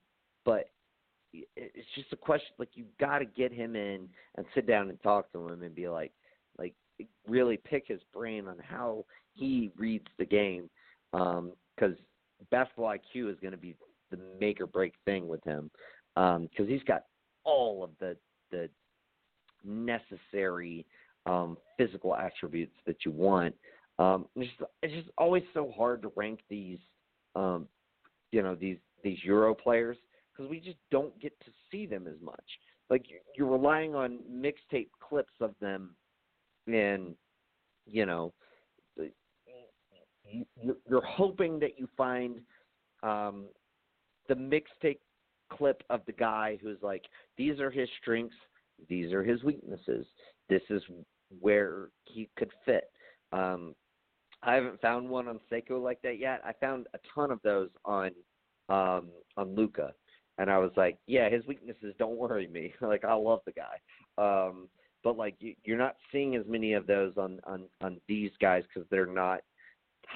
but it's just a question like you got to get him in and sit down and talk to him and be like like really pick his brain on how he reads the game because um, basketball IQ is going to be the make or break thing with him because um, he's got all of the the necessary um, physical attributes that you want um, it's, just, it's just always so hard to rank these, um, you know, these these Euro players because we just don't get to see them as much. Like you're relying on mixtape clips of them, and you know, you're hoping that you find um, the mixtape clip of the guy who's like, these are his strengths, these are his weaknesses, this is where he could fit. Um, I haven't found one on Sekou like that yet. I found a ton of those on um on Luka, and I was like, yeah, his weaknesses don't worry me. like I love the guy, um, but like you, you're not seeing as many of those on on on these guys because they're not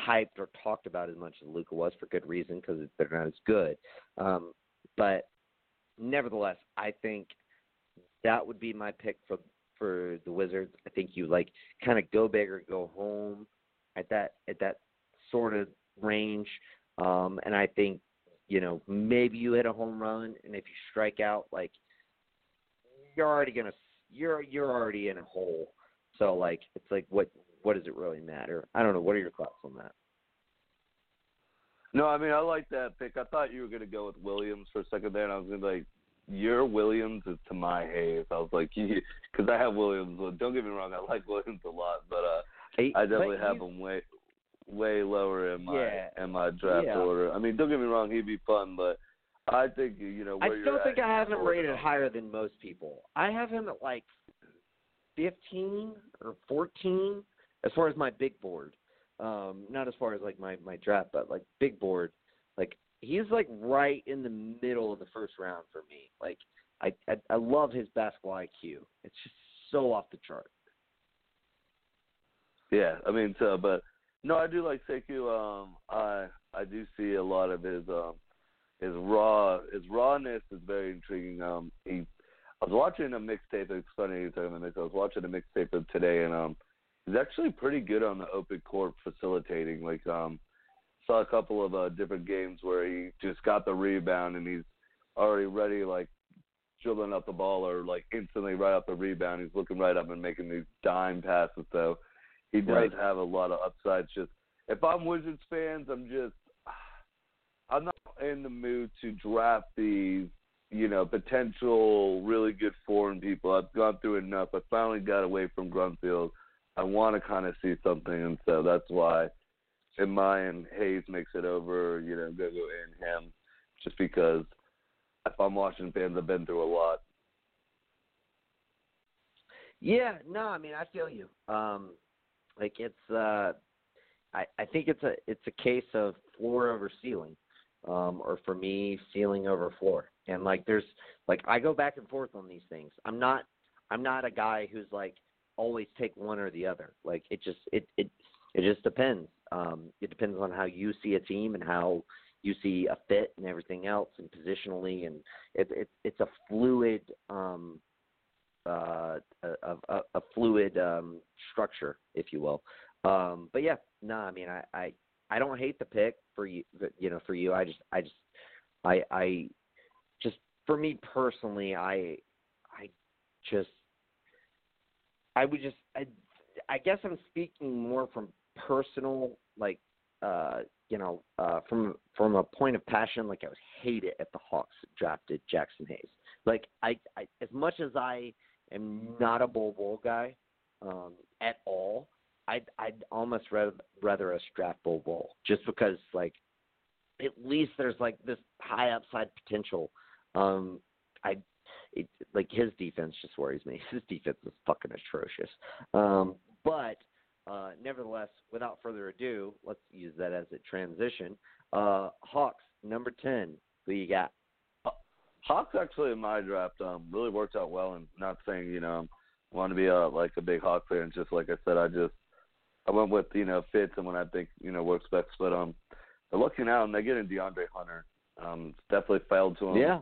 hyped or talked about as much as Luka was for good reason because they're not as good. Um, but nevertheless, I think that would be my pick for for the Wizards. I think you like kind of go big or go home at that at that sort of range. Um, and I think you know maybe you hit a home run, and if you strike out, like you're already gonna you're you're already in a hole. So like it's like what what does it really matter? I don't know. What are your thoughts on that? No, I mean I like that pick. I thought you were gonna go with Williams for a second there, and I was gonna be like, your Williams is to my Hayes. I was like, because I have Williams. Don't get me wrong, I like Williams a lot, but uh he, I definitely have him way way lower in my yeah, in my draft yeah. order. I mean, don't get me wrong, he'd be fun, but I think you know. I you're think I have him rated higher than most people. I have him at like 15 or 14 as far as my big board. Um, not as far as like my my draft, but like big board. Like he's like right in the middle of the first round for me. Like I I, I love his basketball IQ. It's just so off the chart. Yeah, I mean, so but no, I do like Sekou. Um, I I do see a lot of his um his raw his rawness is very intriguing. Um, he I was watching a mixtape. It's funny you're talking about mix. I was watching a mixtape of today, and um, he's actually pretty good on the open court facilitating. Like um, saw a couple of uh, different games where he just got the rebound and he's already ready, like dribbling up the ball or like instantly right up the rebound. He's looking right up and making these dime passes. So he does Right. have a lot of upsides. Just if I'm Wizards fans, I'm just I'm not in the mood to draft these, you know, potential really good foreign people. I've gone through enough. I finally got away from Grunfeld. I want to kind of see something, and so that's why in mine Hayes makes it over. You know, go go in him, just because if I'm Washington fans, I've been through a lot. Yeah, no, I mean I feel you. Um like it's uh I I think it's a it's a case of floor over ceiling. Um or for me ceiling over floor. And like there's like I go back and forth on these things. I'm not I'm not a guy who's like always take one or the other. Like it just it it it just depends. Um it depends on how you see a team and how you see a fit and everything else and positionally and it, it it's a fluid um uh, a, a, a fluid um, structure, if you will. Um, but yeah, no, I mean, I, I I don't hate the pick for you, you know, for you. I just I just I I just for me personally, I I just I would just I I guess I'm speaking more from personal like uh you know uh from from a point of passion like I would hate it if the Hawks drafted Jaxson Hayes. Like I, I as much as I am not a Bol Bol guy um, at all. I'd I'd almost rather rather a draft Bol Bol just because like at least there's like this high upside potential. Um, I it, like his defense just worries me. His defense is fucking atrocious. Um, but uh, nevertheless, without further ado, let's use that as a transition. Uh, Hawks number ten. Who you got? Hawks actually in my draft um really worked out well and not saying, you know, I want to be a like a big Hawk player and just like I said, I just I went with, you know, fits and when I think, you know, works best. But um they're looking out and they're getting DeAndre Hunter. Um it's definitely failed to him. Yeah.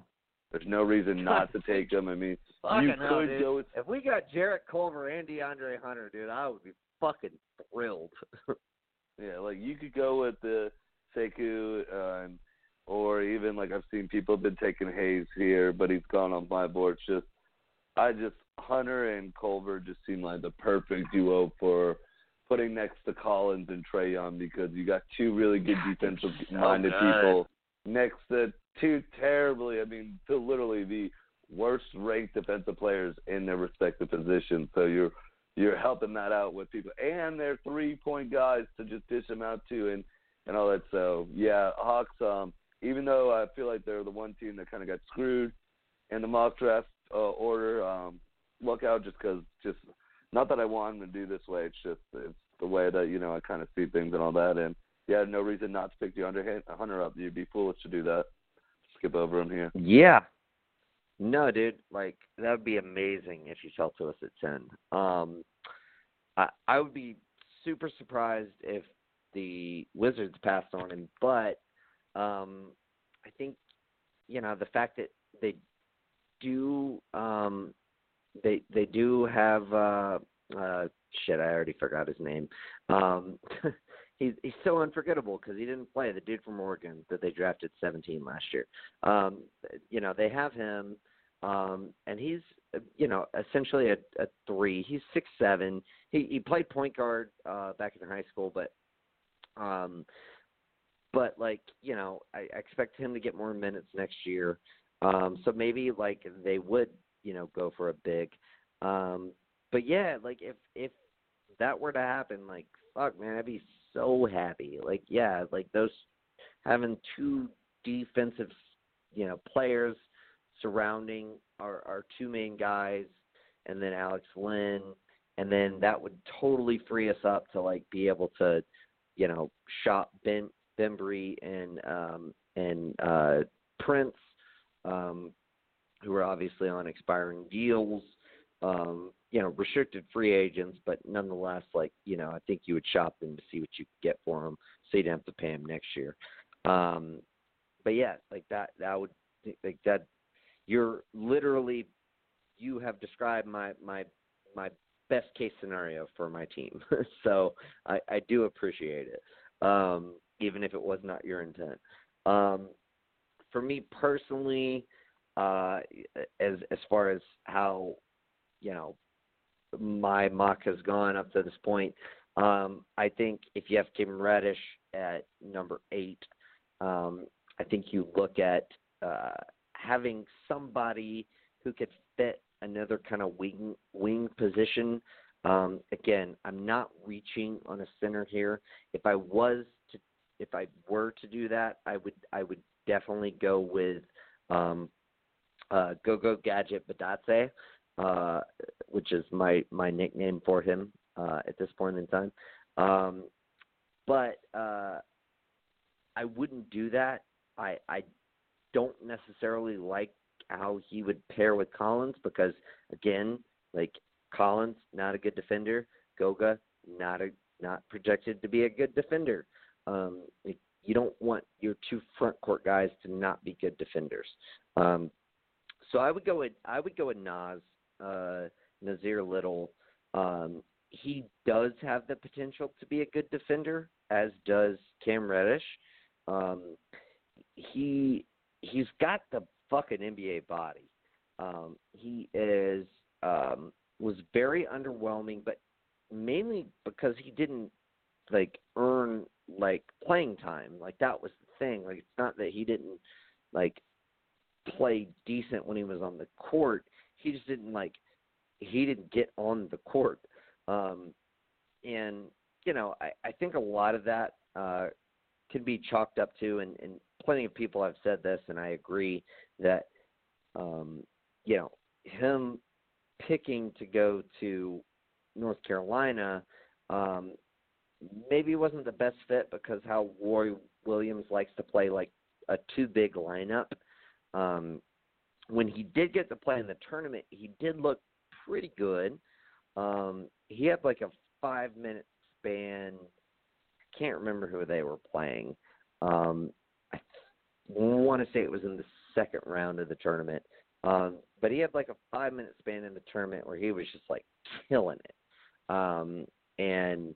There's no reason not to take him. I mean you Fucking hell, could dude. go with If we got Jarrett Culver and DeAndre Hunter, dude, I would be fucking thrilled. Yeah, like you could go with the Sekou, uh, and or even like I've seen people have been taking Hayes here, but he's gone on my board. It's just I just Hunter and Culver just seem like the perfect duo for putting next to Collins and Trae Young because you got two really good defensive minded so people next to two terribly I mean to literally the worst ranked defensive players in their respective positions. So you're you're helping that out with people and they're three point guys to just dish them out to and and all that. So yeah, Hawks. Um, even though I feel like they're the one team that kind of got screwed in the mock draft uh, order, um, look out just because just not that I want them to do this way. It's just it's the way that you know I kind of see things and all that. And yeah, no reason not to pick DeAndre Hunter up. You'd be foolish to do that. Skip over him here. yeah. No, dude, like that would be amazing if you fell to us at ten. Um, I I would be super surprised if the Wizards passed on him, but um, I think you know the fact that they do um, they they do have uh, uh, shit. I already forgot his name. Um, he's he's so unforgettable because he didn't play. The dude from Oregon that they drafted 17 last year. Um, you know they have him, um, and he's uh, you know essentially a, a three. He's six seven. He he played point guard uh, back in high school, but um, but like you know I, expect him to get more minutes next year. Um, so maybe like they would you know go for a big. Um, but yeah, like if if that were to happen, like fuck man, I'd be so happy. Like yeah, like those having two defensive you know players surrounding our our two main guys, and then Alex Len and then that would totally free us up to like be able to, you know, shop Ben Bembry and um, and uh, Prince, um, who are obviously on expiring deals. Um, you know, restricted free agents, but nonetheless, like you know, I think you would shop them to see what you could get for them, so you didn't have to pay them next year. Um, but yeah, like that, that would like that. You're literally, you have described my my my best case scenario for my team. so I, I do appreciate it, um, even if it was not your intent. Um, for me personally, uh, as as far as how you know my mock has gone up to this point, um, I think if you have Cam Reddish at number eight, um, I think you look at uh, having somebody who could fit another kind of wing wing position. Um, again, I'm not reaching on a center here. If I was if I were to do that, I would I would definitely go with um, uh, Gogo Gadget Bitadze, uh, which is my my nickname for him uh, at this point in time. Um, but uh, I wouldn't do that. I I don't necessarily like how he would pair with Collins because again, like Collins, not a good defender. Goga, not a not projected to be a good defender. Um, you don't want your two front court guys to not be good defenders. Um, so I would go with I would go with Nas, uh, Nassir Little. Um, he does have the potential to be a good defender, as does Cam Reddish. Um, he he's got the fucking NBA body. Um, he is um, was very underwhelming, but mainly because he didn't like earn like playing time. Like that was the thing. Like it's not that he didn't like play decent when he was on the court. He just didn't like he didn't get on the court. Um and you know, I, I think a lot of that uh can be chalked up to and, and plenty of people have said this and I agree that um you know, him picking to go to North Carolina um maybe wasn't the best fit because how Roy Williams likes to play like a too big lineup. Um, when he did get to play in the tournament, he did look pretty good. Um, he had like a five minute span. I can't remember who they were playing. Um, I want to say it was in the second round of the tournament. Um, but he had like a five minute span in the tournament where he was just like killing it. Um, and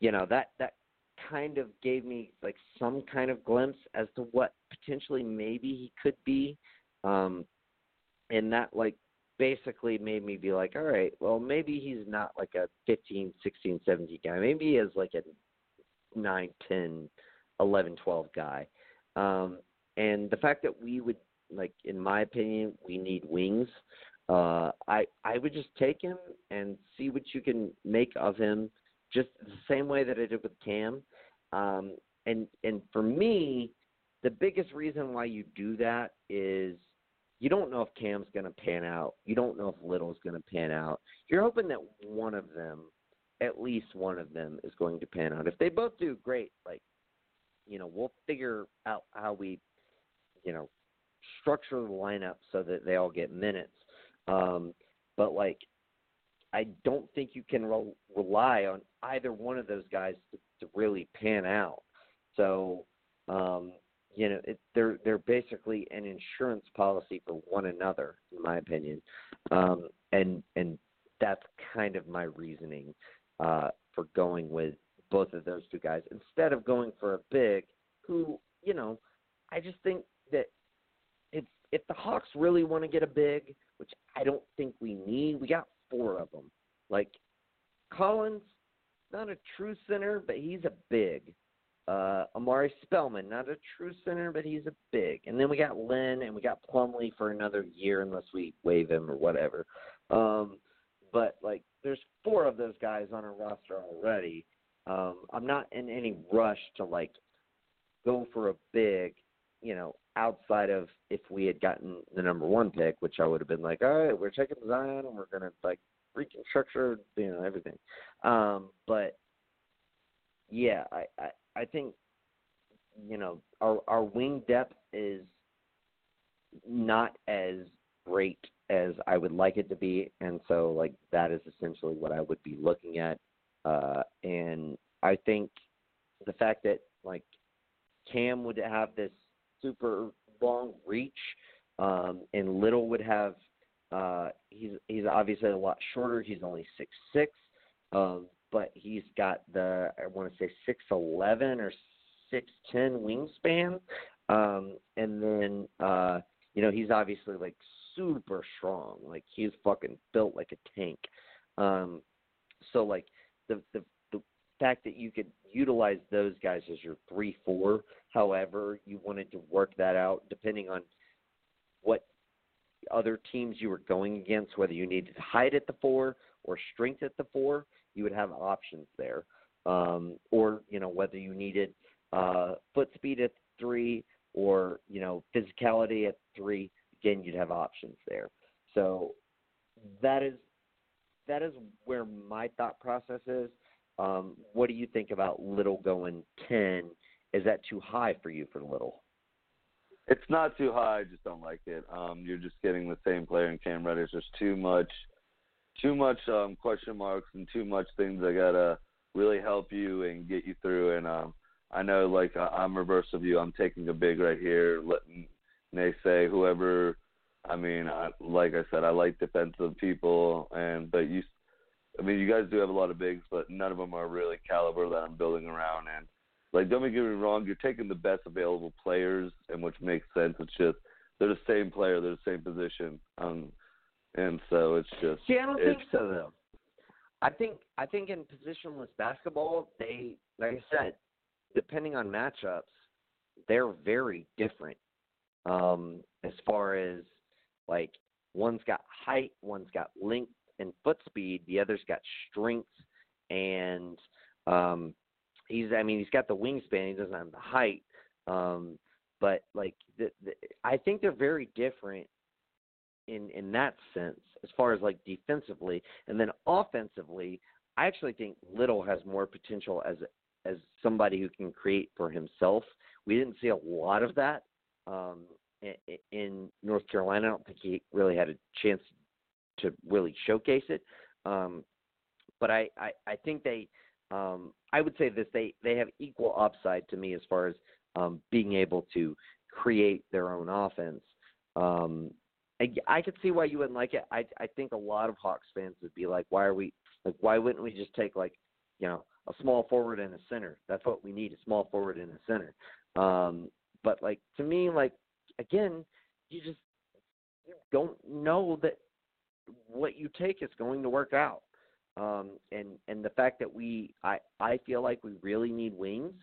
you know that that kind of gave me like some kind of glimpse as to what potentially maybe he could be um and that like basically made me be like all right well maybe he's not like a 15 16 17 guy. Maybe he is like a 9 10 11 12 guy. Um and the fact that we would like in my opinion we need wings uh i i would just take him and see what you can make of him just the same way that I did with Cam. Um, and and for me, the biggest reason why you do that is you don't know if Cam's going to pan out. You don't know if Little's going to pan out. You're hoping that one of them, at least one of them, is going to pan out. If they both do, great. Like, you know, we'll figure out how we, you know, structure the lineup so that they all get minutes. Um, but like, I don't think you can re- rely on either one of those guys to, to really pan out. So, um, you know, it, they're they're basically an insurance policy for one another, in my opinion, um, and and that's kind of my reasoning uh, for going with both of those two guys instead of going for a big who, you know, I just think that if if the Hawks really want to get a big, which I don't think we need, we got four of them. Like Collins, not a true center, but he's a big. Uh, Omari Spellman, not a true center, but he's a big. And then we got Len and we got Plumlee for another year unless we waive him or whatever. Um, but like, there's four of those guys on our roster already. Um, I'm not in any rush to like go for a big you know, outside of if we had gotten the number one pick, which I would have been like, all right, we're taking Zion and we're gonna like reconstructure, you know, everything. Um, but yeah, I, I I think you know our our wing depth is not as great as I would like it to be, and so like that is essentially what I would be looking at. Uh, and I think the fact that like Cam would have this super long reach, um, and Little would have uh, he's he's obviously a lot shorter. He's only six six, um, but he's got the I want to say six eleven or six ten wingspan, um, and then uh, you know he's obviously like super strong. Like he's fucking built like a tank. Um, so like the the fact that you could utilize those guys as your three four, however you wanted to work that out, depending on what other teams you were going against, whether you needed height at the four or strength at the four, you would have options there. Um, or you know whether you needed uh, foot speed at three or you know physicality at three. Again, you'd have options there. So that is that is where my thought process is. Um, what do you think about Little going ten? Is that too high for you for Little? It's not too high. I just don't like it. Um, you're just getting the same player in Cam Reddish. There's too much, too much um, question marks and too much things that gotta really help you and get you through. And um, I know, like I'm reverse of you. I'm taking a big right here, letting they say whoever. I mean, I, like I said, I like defensive people, and but you, I mean, you guys do have a lot of bigs, but none of them are really caliber that I'm building around. And like, don't get me wrong, you're taking the best available players, and which makes sense. It's just they're the same player, they're the same position, um, and so it's just. See, I don't think so though. I think I think in positionless basketball, they like I said, depending on matchups, they're very different. Um, as far as like one's got height, one's got length and foot speed, the other's got strength and um he's I mean he's got the wingspan, he doesn't have the height. Um but like the, the I think they're very different in in that sense as far as like defensively and then offensively I actually think Little has more potential as as somebody who can create for himself. We didn't see a lot of that um, in North Carolina. I don't think he really had a chance to really showcase it. Um, but I, I, I think they, um, I would say this, they, they have equal upside to me as far as um, being able to create their own offense. Um, I, I could see why you wouldn't like it. I, I think a lot of Hawks fans would be like, why are we, like, why wouldn't we just take like, you know, a small forward and a center. That's what we need: a small forward and a center. Um, but like to me, like again, you just you don't know that what you take is going to work out. Um, and and the fact that we, I I feel like we really need wings.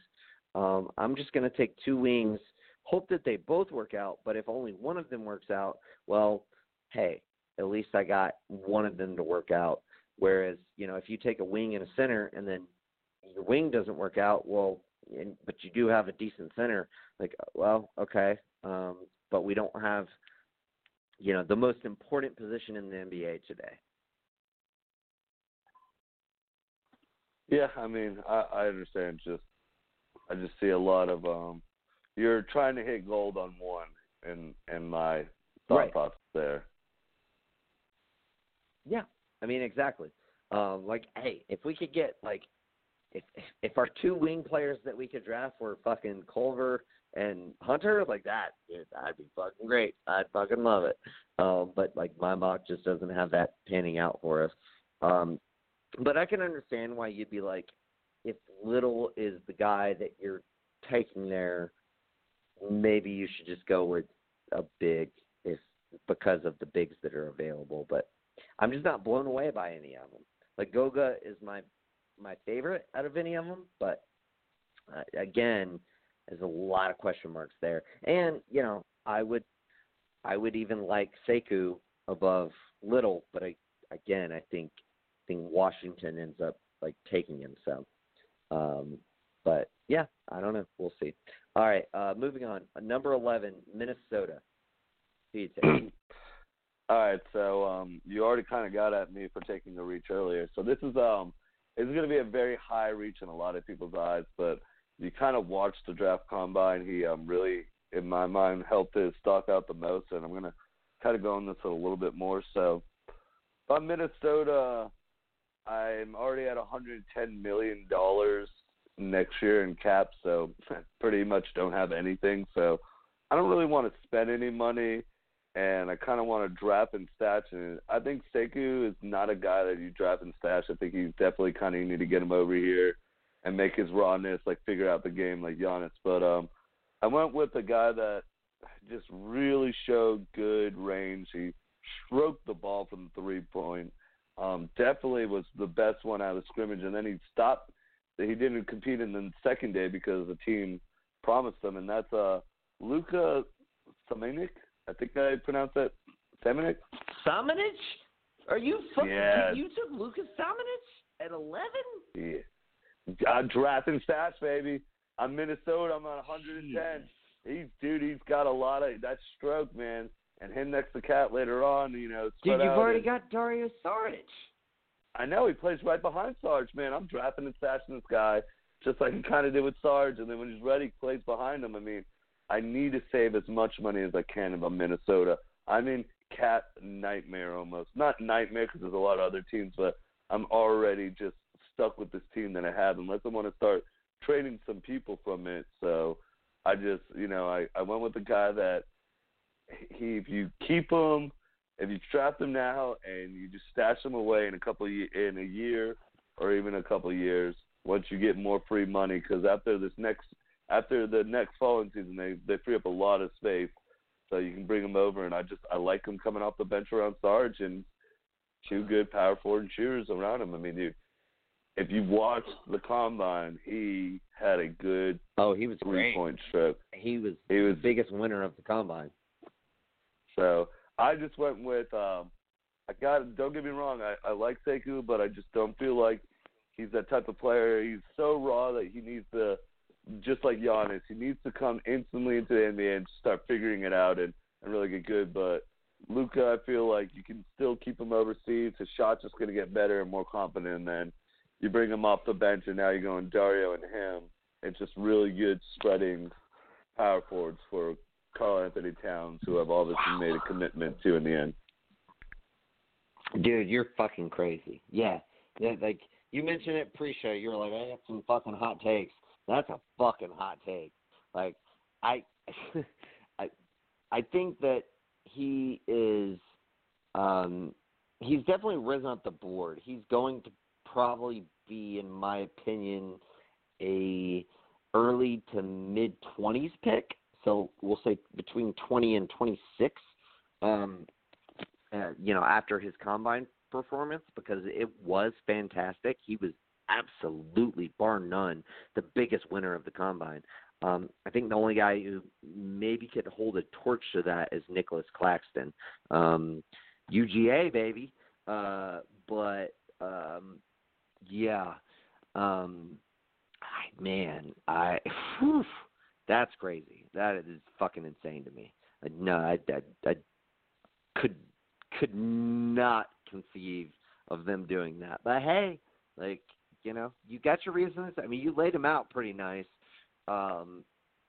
Um, I'm just going to take two wings, hope that they both work out. But if only one of them works out, well, hey, at least I got one of them to work out. Whereas, you know, if you take a wing and a center and then your wing doesn't work out, well, and, but you do have a decent center. Like, well, okay, um, but we don't have, you know, the most important position in the NBA today. Yeah, I mean, I, I understand. Just, I just see a lot of um, you're trying to hit gold on one, and and my thought right. process there. Yeah, I mean exactly. Um, like, hey, if we could get like if if our two wing players that we could draft were fucking Culver and Hunter, like that, dude, that'd be fucking great. I'd fucking love it. Um, but like my mock just doesn't have that panning out for us. Um, but I can understand why you'd be like, if Little is the guy that you're taking there, maybe you should just go with a big if because of the bigs that are available. But I'm just not blown away by any of them. Like Goga is my my favorite out of any of them, but uh, again, there's a lot of question marks there. And you know, I would, I would even like Sekou above Little, but I, again, I think, I think Washington ends up like taking him. So, um, but yeah, I don't know. We'll see. All right, uh, moving on. Number eleven, Minnesota. All right, so um, you already kind of got at me for taking the reach earlier. So this is um, is going to be a very high reach in a lot of people's eyes, but you kind of watched the draft combine. He um, really, in my mind, helped his stock out the most, and I'm going to kind of go on this a little bit more. So, on Minnesota, I'm already at 110 million dollars next year in cap, so pretty much don't have anything. So, I don't really want to spend any money and I kind of want to draft and stash. And I think Sekou is not a guy that you draft and stash. I think he's definitely kind of you need to get him over here and make his rawness like figure out the game like Giannis. But um, I went with a guy that just really showed good range. He stroked the ball from the three point. Um, definitely was the best one out of scrimmage, and then he stopped. He didn't compete in the second day because the team promised him, and that's uh Luka Samanic. I think I pronounced that Samanic. Samanic? Are you fucking? Yeah. You took Lucas Samanic at eleven? Yeah. I'm drafting stats, baby. I'm Minnesota. I'm at 110. He's dude. He's got a lot of that stroke, man. And him next to KAT later on, you know. Dude, you've already and- got Dario Saric. I know he plays right behind Sarge, man. I'm drafting and stashing this guy just like he kind of did with Sarge, and then when he's ready, he plays behind him. I mean, I need to save as much money as I can about Minnesota. I'm in cat nightmare almost. Not nightmare because there's a lot of other teams, but I'm already just stuck with this team that I have unless I want to start trading some people from it. So I just, you know, I I went with the guy that he if you keep him, if you draft him now and you just stash him away in a couple of, in a year or even a couple of years, once you get more free money, because after this next after the next following season, they they free up a lot of space, so you can bring him over. And I just I like him coming off the bench around Sarge and two good power forward shooters around him. I mean, dude, if you watched the combine, he had a good Oh, he was three great. point stroke. He was He was the biggest winner of the combine. So I just went with um I got don't get me wrong, I, I like Sekou, but I just don't feel like he's that type of player. He's so raw that he needs to just like Giannis, he needs to come instantly into the NBA and start figuring it out and, and really get good. But Luka, I feel like you can still keep him overseas. His shot's just gonna get better and more confident and then you bring him off the bench and now you're going Dario and him. It's just really good spreading power forwards for Karl-Anthony Towns, who I've obviously made a commitment to in the end. Dude, you're fucking crazy. Yeah. yeah like you mentioned it pre-show. You were like, I got some fucking hot takes. That's a fucking hot take. Like, I, I, I think that he is, um, he's definitely risen up the board. He's going to probably be, in my opinion, a early to mid twenties pick. So we'll say between twenty and twenty six. Um, uh, you know, after his combine performance because it was fantastic. He was absolutely, bar none, the biggest winner of the combine. Um, I think the only guy who maybe could hold a torch to that is Nicolas Claxton. Um, UGA baby, uh, but um, yeah, um, man, I whew, that's crazy. That is fucking insane to me. I, no, I, I, I could could not conceive of them doing that. But hey, like you know, you got your reasons. I mean, you laid them out pretty nice. Um,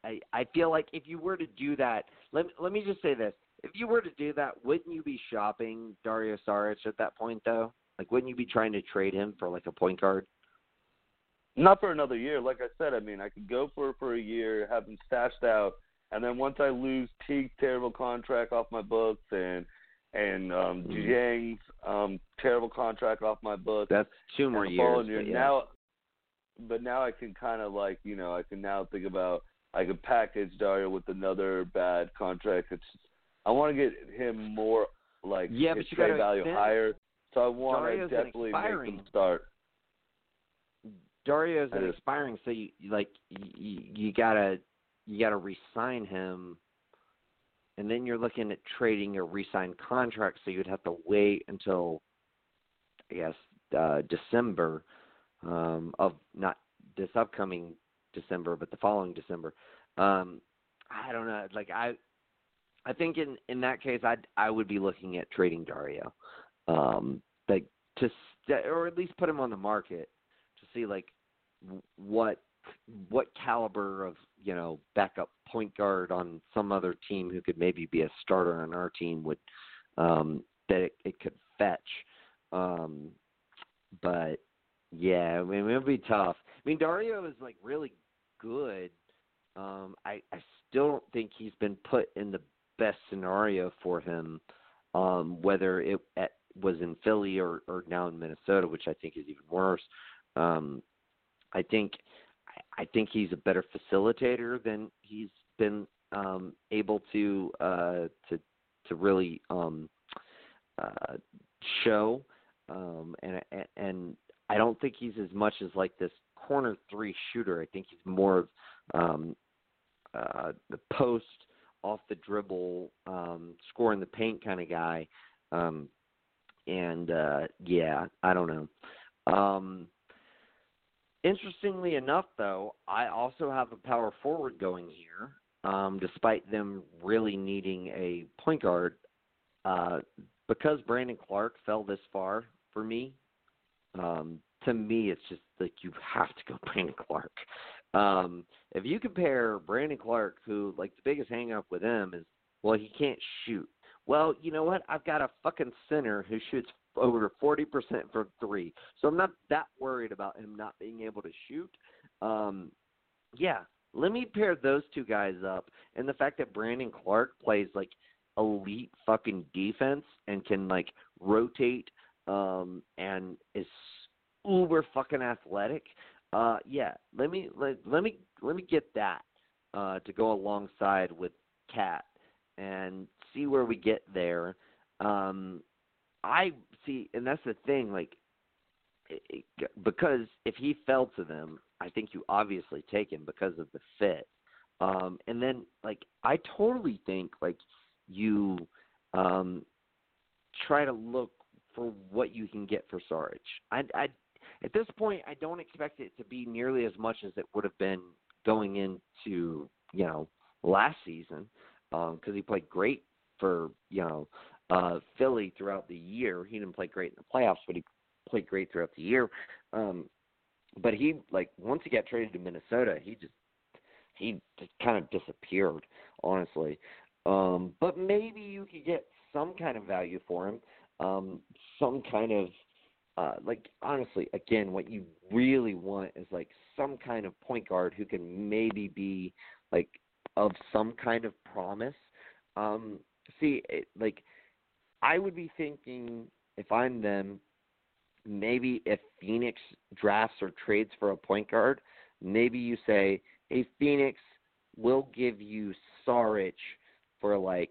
I I feel like if you were to do that, let let me just say this: if you were to do that, wouldn't you be shopping Dario Saric at that point though? Like, wouldn't you be trying to trade him for like a point guard? Not for another year. Like I said, I mean, I could go for for a year, have him stashed out, and then once I lose Teague's terrible contract off my books and and um Mhm. Dieng's um terrible contract off my books, That's two more years. year, but yeah. Now, but now I can kind of like you know I can now think about I could package Dario with another bad contract. It's I want to get him more like Yeah, his but you trade value spend- higher. So I want to Dario's an definitely make expiring- him start. Dario's an is- expiring, so you you- like you, you gotta you gotta re-sign him, and then you're looking at trading a re-signed contract, so you'd have to wait until I guess uh, December um, of not this upcoming December, but the following December. Um, I don't know. Like I, I think in in that case, I I would be looking at trading Dario, um, like to st- or at least put him on the market to see like what what caliber of you know backup point guard on some other team who could maybe be a starter on our team would um, that it, it could fetch. Um, but yeah, I mean it would be tough. I mean Dario is like really good. Um, I I still don't think he's been put in the best scenario for him. Um, whether it at, was in Philly or or now in Minnesota, which I think is even worse. Um, I think I think he's a better facilitator than he's been um, able to uh, to to really um, uh, show, um, and and I don't think he's as much as like this corner three shooter. I think he's more of um, uh, the post off the dribble, um, score the paint kind of guy. Um, and uh, yeah, I don't know. Um, Interestingly enough, though, I also have a power forward going here, um, despite them really needing a point guard. Uh, because Brandon Clarke fell this far for me, um, to me, it's just like you have to go Brandon Clarke. Um, if you compare Brandon Clarke, who like the biggest hang up with him is, well, he can't shoot. Well, you know what? I've got a fucking center who shoots over 40% from three. So I'm not that worried about him not being able to shoot. Um, yeah, let me pair those two guys up. And the fact that Brandon Clarke plays like elite fucking defense and can like rotate um, and is uber fucking athletic. Uh, yeah, let me let, let me let me get that uh, to go alongside with KAT and see where we get there. Um, I see, and that's the thing. Like, it, because if he fell to them, I think you obviously take him because of the fit. Um, and then, like, I totally think like you um, try to look for what you can get for Saric. I, I, at this point, I don't expect it to be nearly as much as it would have been going into you know last season because um, he played great for you know uh, Philly throughout the year. He didn't play great in the playoffs, but he played great throughout the year. Um, but he like once he got traded to Minnesota, he just he just kind of disappeared, honestly. Um, but maybe you could get some kind of value for him, um, some kind of uh, like honestly, again, what you really want is like some kind of point guard who can maybe be like of some kind of promise. Um, see, it, like I would be thinking if I'm them, maybe if Phoenix drafts or trades for a point guard, maybe you say, "Hey, Phoenix, we'll give you Saric for like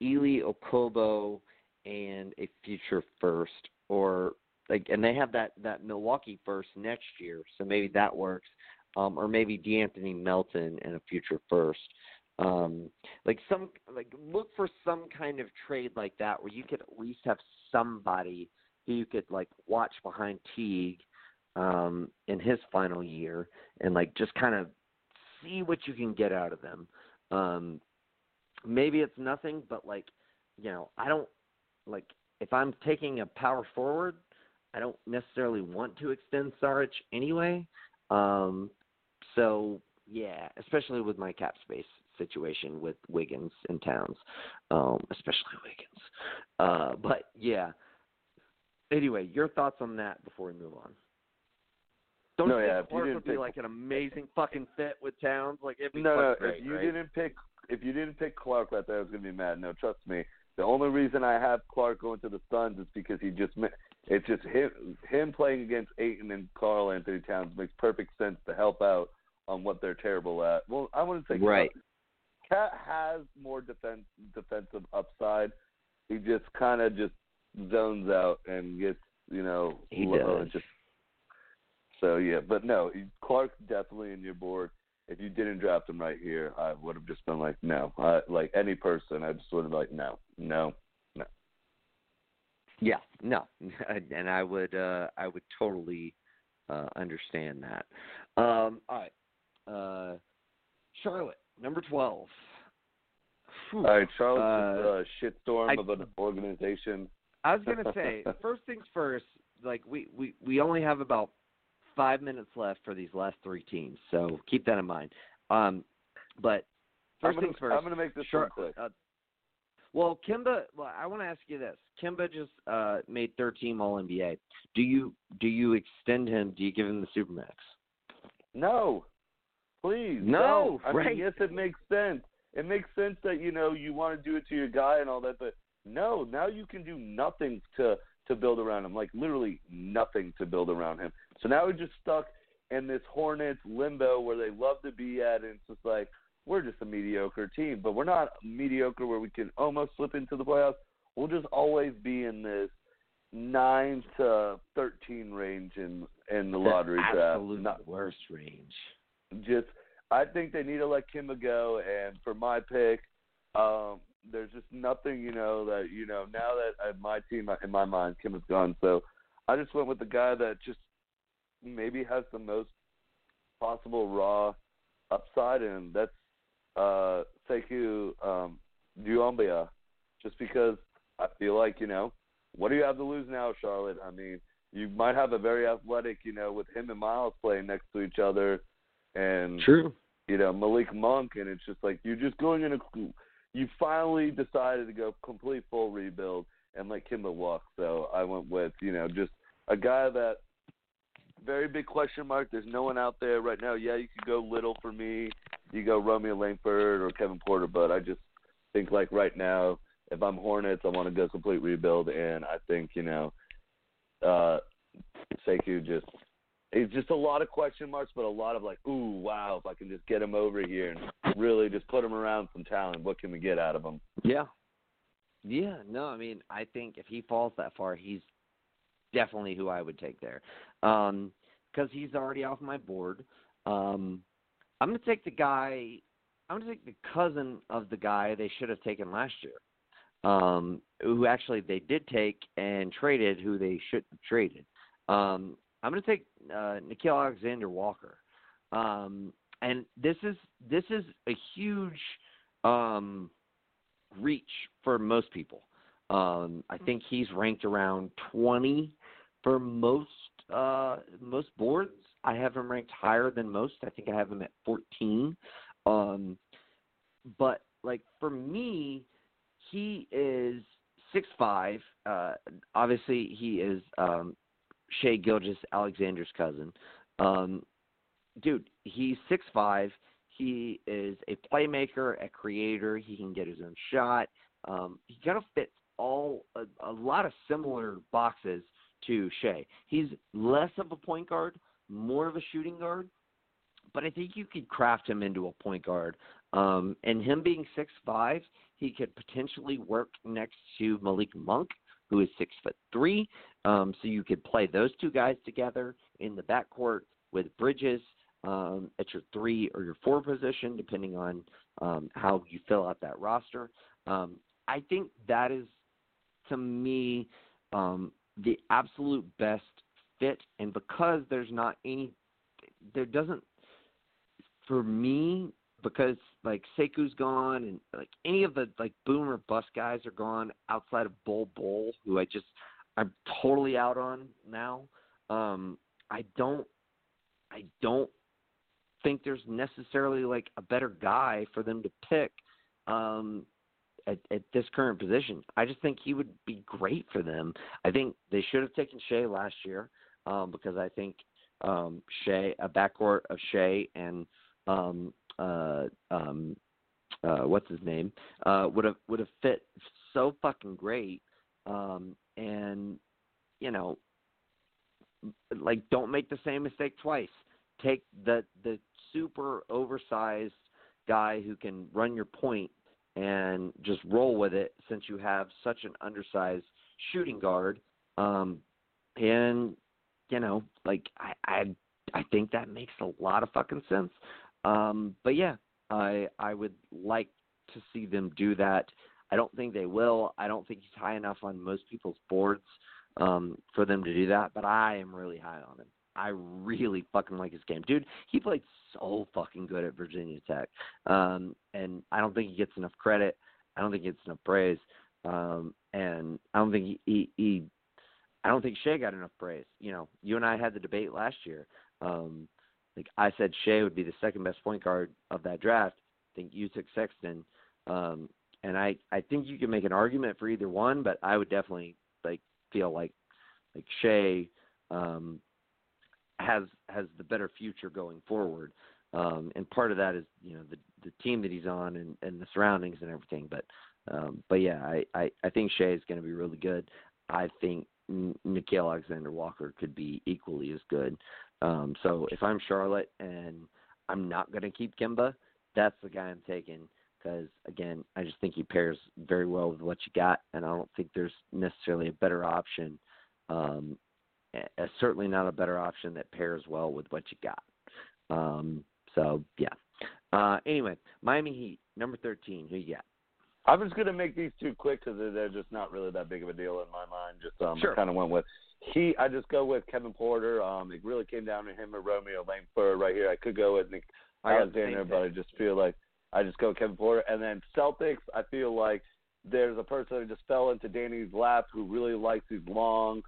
Elie Okobo and a future first, or like, and they have that that Milwaukee first next year, so maybe that works, um, or maybe De'Anthony Melton and a future first." Um like some like look for some kind of trade like that where you could at least have somebody who you could like watch behind Teague um in his final year and like just kind of see what you can get out of them. Um maybe it's nothing but like you know i don't like if i'm taking a power forward i don't necessarily want to extend Saric anyway. Um so yeah especially with my cap space situation with Wiggins and Towns, um, especially Wiggins. Uh, but yeah. Anyway, your thoughts on that before we move on? Don't no, you yeah, think Clarke would be like an amazing fucking fit with Towns? Like it'd be no, no. great, if you right? didn't pick, if you didn't pick Clarke right there, I was gonna be mad. No, trust me. The only reason I have Clarke going to the Suns is because he just it's just him him playing against Ayton and Karl-Anthony Towns makes perfect sense to help out on what they're terrible at. Well, I wouldn't say right. KAT has more defense defensive upside. He just kind of just zones out and gets you know he low, does. just so yeah. But no, Clarke definitely in your board. If you didn't draft him right here, I would have just been like no. I, like any person, I just would have been like no, no, no. Yeah, no, and I would uh I would totally uh understand that. Um, all right, Uh, Charlotte, number twelve. All right, Charlotte's Uh, just a shitstorm I- of an organization. I was gonna say, first things first. Like we we we only have about five minutes left for these last three teams, so keep that in mind. Um, but I'm first gonna, things first. I'm gonna make this Char- one quick. uh, well, Kemba. Well, I want to ask you this. Kemba just uh, made third team All NBA. Do you do you extend him? Do you give him the supermax? No, please. No, don't. I right. mean, yes, it makes sense. It makes sense that you know you want to do it to your guy and all that, but no, now you can do nothing to to build around him. Like literally nothing to build around him. So now we're just stuck in this Hornets limbo where they love to be at, and it's just like we're just a mediocre team, but we're not mediocre where we can almost slip into the playoffs. We'll just always be in this nine to thirteen range in in the lottery the draft. absolute Not, worst range. Just I think they need to let Kemba go. And for my pick, um, there's just nothing, you know, that you know now that uh, my team in my mind, Kemba's gone. So I just went with the guy that just maybe has the most possible raw upside, and that's uh, Sekou um, Doumbouya. Just because I feel like you know, what do you have to lose now, Charlotte? I mean, you might have a very athletic, you know, with him and Miles playing next to each other, and True. you know Malik Monk, and it's just like you're just going in a. You finally decided to go complete full rebuild and let Kemba walk. So I went with you know just a guy that very big question mark. There's no one out there right now. Yeah, you could go Little for me. You go Romeo Langford or Kevin Porter, but I just think like right now, if I'm Hornets, I want to go complete rebuild, and I think you know, uh, Sekou just it's just a lot of question marks, but a lot of like, ooh, wow, if I can just get him over here and really just put him around some talent, what can we get out of him? Yeah. Yeah, no, I mean, I think if he falls that far, he's definitely who I would take there. Um, because he's already off my board. Um, I'm going to take the guy, I'm going to take the cousin of the guy they should have taken last year. Um, who actually they did take and traded who they should have traded. Um, I'm going to take uh, Nickeil Alexander Walker. Um, and this is this is a huge um, reach for most people. Um, I think he's ranked around 20 for most uh, most boards. I have him ranked higher than most. I think I have him at 14. Um, but like for me, he is six five. Uh, obviously, he is um, Shai Gilgeous Alexander's cousin. Um, dude, he's six five. He is a playmaker, a creator. He can get his own shot. Um, he kind of fits all a, a lot of similar boxes to Shai. He's less of a point guard, more of a shooting guard, but I think you could craft him into a point guard. Um, and him being six five, he could potentially work next to Malik Monk, who is six foot three. Um, so you could play those two guys together in the backcourt with Bridges um, at your three or your four position, depending on um, how you fill out that roster. Um, I think that is, to me, um, the absolute best fit. And because there's not any, there doesn't, for me, because like Sekou's gone and like any of the like boomer bust guys are gone outside of Bol Bol, who I just I'm totally out on now. Um, I don't I don't think there's necessarily like a better guy for them to pick um, at, at this current position. I just think he would be great for them. I think they should have taken Shai last year um, because I think um, Shai a backcourt of Shai and um, uh, um, uh, what's his name uh, would have would have fit so fucking great. Um, and you know, like don't make the same mistake twice. Take the the super oversized guy who can run your point and just roll with it since you have such an undersized shooting guard. Um, and you know, like I, I I think that makes a lot of fucking sense. Um, but yeah, I I would like to see them do that. I don't think they will. I don't think he's high enough on most people's boards um, for them to do that. But I am really high on him. I really fucking like his game, dude. He played so fucking good at Virginia Tech, um, and I don't think he gets enough credit. I don't think he gets enough praise, um, and I don't think he, he, he I don't think Shai got enough praise. You know, you and I had the debate last year. Um, like I said, Shai would be the second best point guard of that draft. I think you took Sexton, um, and I I think you can make an argument for either one, but I would definitely like feel like like Shai um, has has the better future going forward. Um, and part of that is you know the the team that he's on and, and the surroundings and everything. But um, but yeah, I, I I think Shai is going to be really good. I think Nickeil Alexander Walker could be equally as good. Um, so if I'm Charlotte and I'm not going to keep Kemba, that's the guy I'm taking because again, I just think he pairs very well with what you got, and I don't think there's necessarily a better option. Um, certainly not a better option that pairs well with what you got. Um, so yeah. Uh, anyway, Miami Heat number thirteen. Who you got? I'm just gonna make these two quick because they're just not really that big of a deal in my mind. Just um, sure. kind of went with he. I just go with Kevin Porter. Um, it really came down to him or Romeo Langford right here. I could go with Nick. I got Xander, but I just feel like I just go Kevin Porter. And then Celtics. I feel like there's a person that just fell into Danny's lap who really likes these long,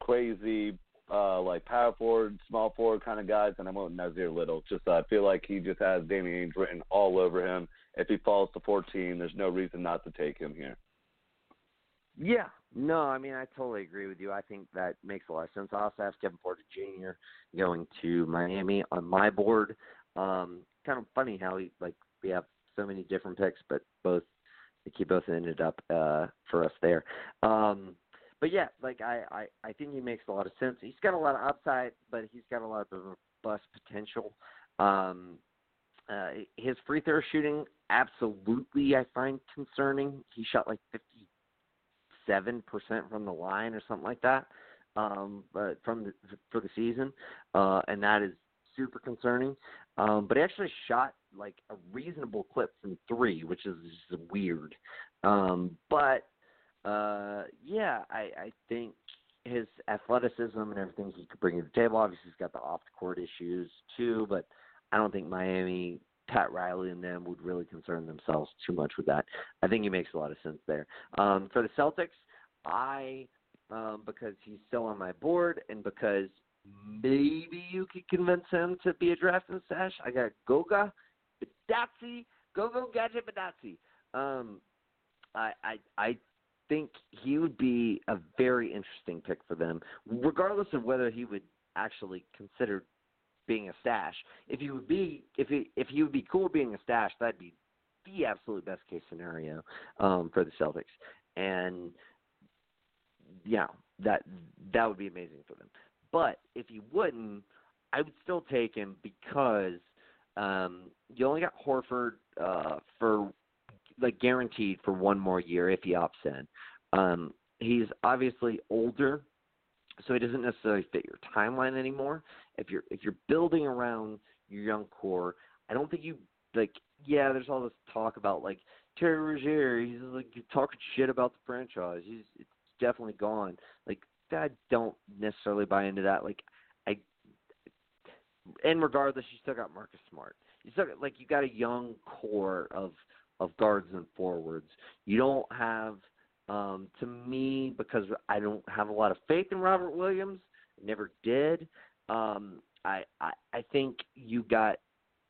crazy, uh, like power forward, small forward kind of guys, and I went Nassir Little. Just uh, I feel like he just has Danny Ainge written all over him if he falls to 14, there's no reason not to take him here. Yeah, no, I mean I totally agree with you. I think that makes a lot of sense. I also have Kevin Porter Jr. going to Miami on my board. Um, kind of funny how he like we have so many different picks, but both he both ended up uh, for us there. Um, but yeah, like I, I I think he makes a lot of sense. He's got a lot of upside, but he's got a lot of bust potential. Um, uh, his free throw shooting, absolutely, I find concerning. He shot like 57% from the line or something like that um, but from the, for the season, uh, and that is super concerning. Um, but he actually shot like a reasonable clip from three, which is just weird. Um, but uh, yeah, I, I think his athleticism and everything he could bring to the table. Obviously, he's got the off the court issues too, but I don't think Miami, Pat Riley, and them would really concern themselves too much with that. I think he makes a lot of sense there. Um, for the Celtics, I um, because he's still on my board and because maybe you could convince him to be a draft and stash. I got Goga Bitadze, Gogo Gadget Bitadze. Um, I I I think he would be a very interesting pick for them, regardless of whether he would actually consider being a stash. If you would be if he if he would be cool being a stash, that'd be the absolute best case scenario um, for the Celtics. And yeah, that that would be amazing for them. But if you wouldn't, I would still take him because um, you only got Horford uh, for like guaranteed for one more year if he opts in. Um, he's obviously older so it doesn't necessarily fit your timeline anymore. If you're if you're building around your young core, I don't think you like. Yeah, there's all this talk about like Terry Rozier. He's like talking shit about the franchise. He's it's definitely gone. Like I don't necessarily buy into that. Like I, and regardless, you still got Marcus Smart. You still got, like you got a young core of of guards and forwards. You don't have um, to me, because I don't have a lot of faith in Robert Williams, never did. Um, I, I I think you got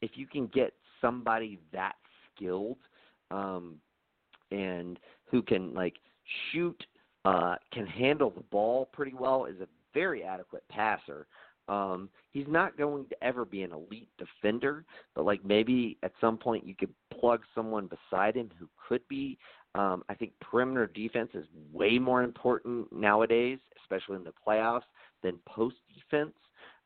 if you can get somebody that skilled um, and who can like shoot, uh, can handle the ball pretty well, is a very adequate passer. Um, he's not going to ever be an elite defender, but like maybe at some point you could plug someone beside him who could be um, I think perimeter defense is way more important nowadays, especially in the playoffs, than post defense.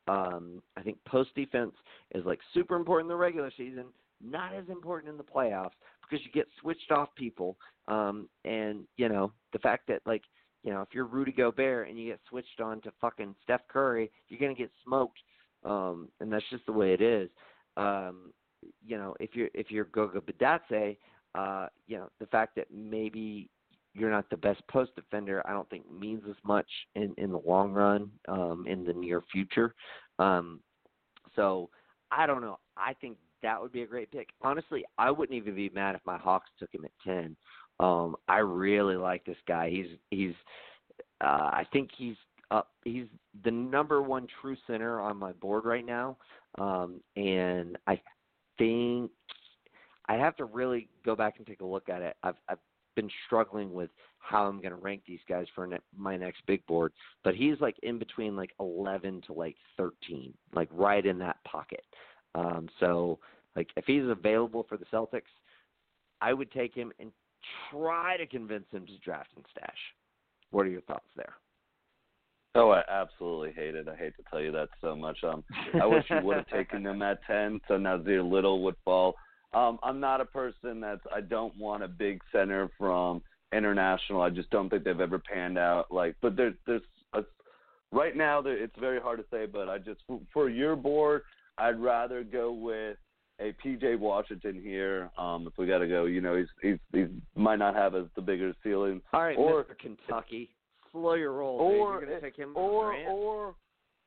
Um, I think post defense is like super important in the regular season, not as important in the playoffs because you get switched off people. Um, and you know the fact that like you know if you're Rudy Gobert and you get switched on to fucking Steph Curry, you're gonna get smoked. Um, and that's just the way it is. Um, you know if you're if you're Goga Bitadze, uh, you know, the fact that maybe you're not the best post defender, I don't think means as much in in the long run, um, in the near future. Um, so I don't know. I think that would be a great pick. Honestly, I wouldn't even be mad if my Hawks took him at ten. Um, I really like this guy. He's he's uh, I think he's up. He's the number one true center on my board right now, um, and I think I have to really go back and take a look at it. I've I've been struggling with how I'm going to rank these guys for ne- my next big board, but he's like in between like 11 to like 13, like right in that pocket. Um, so like if he's available for the Celtics, I would take him and try to convince him to draft and stash. What are your thoughts there? Oh, I absolutely hate it. I hate to tell you that so much. Um, I wish you would have taken him at ten, so Nassir Little would fall. Um, I'm not a person that's. I don't want a big center from international. I just don't think they've ever panned out. Like, but there's there's a, right now there, it's very hard to say. But I just for, for your board, I'd rather go with a PJ Washington here. Um, if we got to go, you know, he's he's he might not have as the bigger ceiling. All right, or Mr. Kentucky, slow your roll. or You're gonna take him or or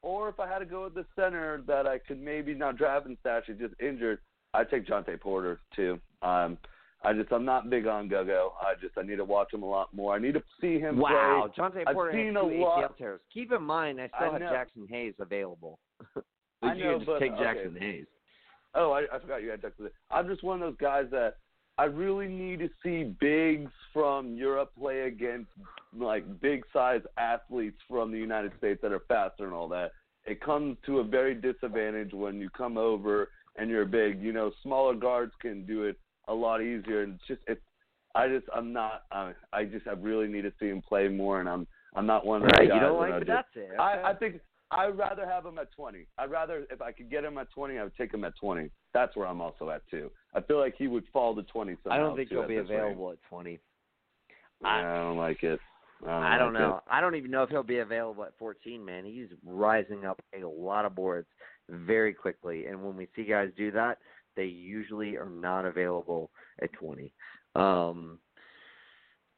or if I had to go with the center that I could maybe not draft and stash, just injured. I'd take Jontay Porter too. Um, I just I'm not big on Gogo. I just I need to watch him a lot more. I need to see him Wow, play. Jontay I've Porter seen has a two lot- ACL tears. Keep in mind, I still I have know. Jaxson Hayes available. I you know, just but- take okay. Jaxson Hayes. Oh, I, I forgot you had Jaxson. I'm just one of those guys that I really need to see bigs from Europe play against like big size athletes from the United States that are faster and all that. It comes to a very disadvantage when you come over and you're big. You know, smaller guards can do it a lot easier. And it's just it's. I just I'm not. I I just I really need to see him play more, and I'm I'm not one of those Right, guys. you don't like, I that's it. I, okay. I think I'd rather have him at 20. I'd rather, if I could get him at 20, I would take him at 20. That's where I'm also at, too. I feel like he would fall to 20 somehow. I don't think he'll be this rate. available at 20. Yeah, I don't like it. I don't, I don't like know. I don't even know if he'll be available at 14, man. He's rising up a lot of boards very quickly. And when we see guys do that, they usually are not available at 20. Um,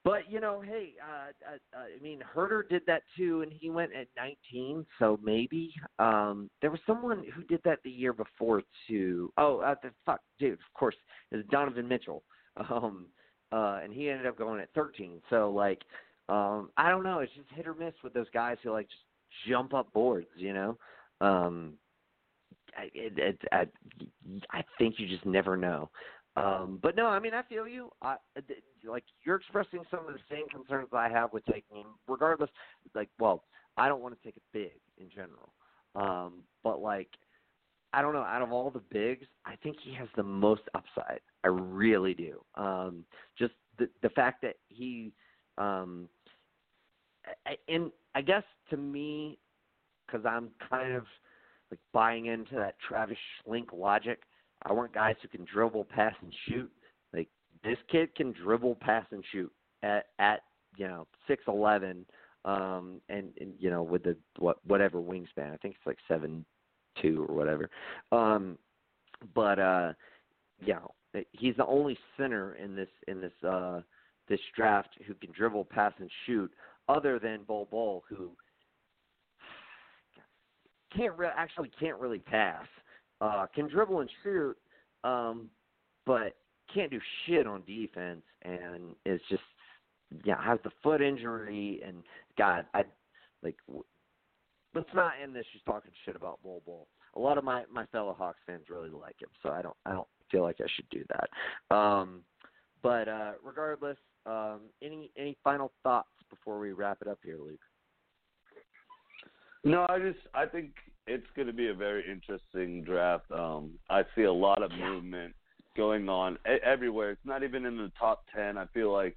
but, you know, hey, uh, uh, uh, I mean, Huerter did that too, and he went at 19, so maybe. Um, there was someone who did that the year before, too. Oh, uh, the fuck, dude, of course, was Donovan Mitchell. Um, uh, and he ended up going at 13. So, like, um, I don't know. It's just hit or miss with those guys who like just jump up boards. You know, um, I, it, I, I think you just never know. Um, but no, I mean, I feel you. I, like you're expressing some of the same concerns I have with taking regardless. Like, well, I don't want to take it big in general, um, but like, I don't know. Out of all the bigs, I think he has the most upside. I really do. Um, just the the fact that he um and I guess to me because I'm kind of like buying into that Travis Schlenk logic. I want guys who can dribble, pass, and shoot. Like this kid can dribble, pass, and shoot at at you know six eleven, um, and, and you know with the what whatever wingspan. I think it's like seven two or whatever. Um, but uh, you know he's the only center in this in this uh this draft who can dribble, pass, and shoot, other than Bol Bol, who can't re- actually can't really pass, uh, can dribble and shoot, um, but can't do shit on defense, and is just yeah has the foot injury, and God, I like. Let's not end this just talking shit about Bol Bol. A lot of my my fellow Hawks fans really like him, so I don't I don't feel like I should do that. Um, but uh, regardless, um, any any final thoughts before we wrap it up here, Luke? No, I just I think it's going to be a very interesting draft. Um, I see a lot of movement going on everywhere. It's not even in the top ten. I feel like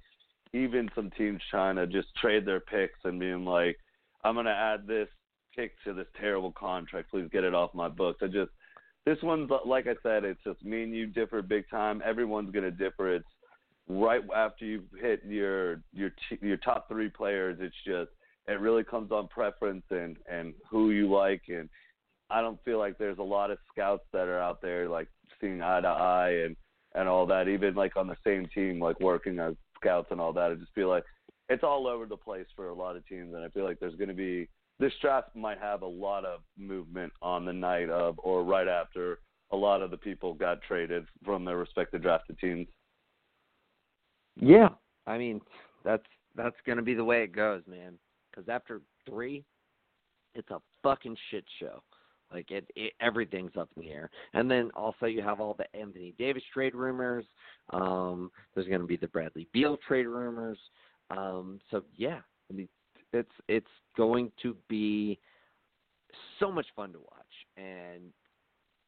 even some teams trying to just trade their picks and being like, "I'm going to add this pick to this terrible contract. Please get it off my books." I just this one's like I said, it's just me and you differ big time. Everyone's going to differ. It's right after you've hit your your t- your top three players. It's just it really comes on preference and and who you like and I don't feel like there's a lot of scouts that are out there like seeing eye to eye and and all that even like on the same team like working as scouts and all that I just feel like it's all over the place for a lot of teams and I feel like there's going to be this draft might have a lot of movement on the night of or right after a lot of the people got traded from their respective drafted teams. Yeah, I mean that's that's gonna be the way it goes, man. Because after three, it's a fucking shit show. Like it, it, everything's up in the air. And then also you have all the Anthony Davis trade rumors. Um, there's going to be the Bradley Beal trade rumors. Um, so yeah, I mean, it's it's going to be so much fun to watch, and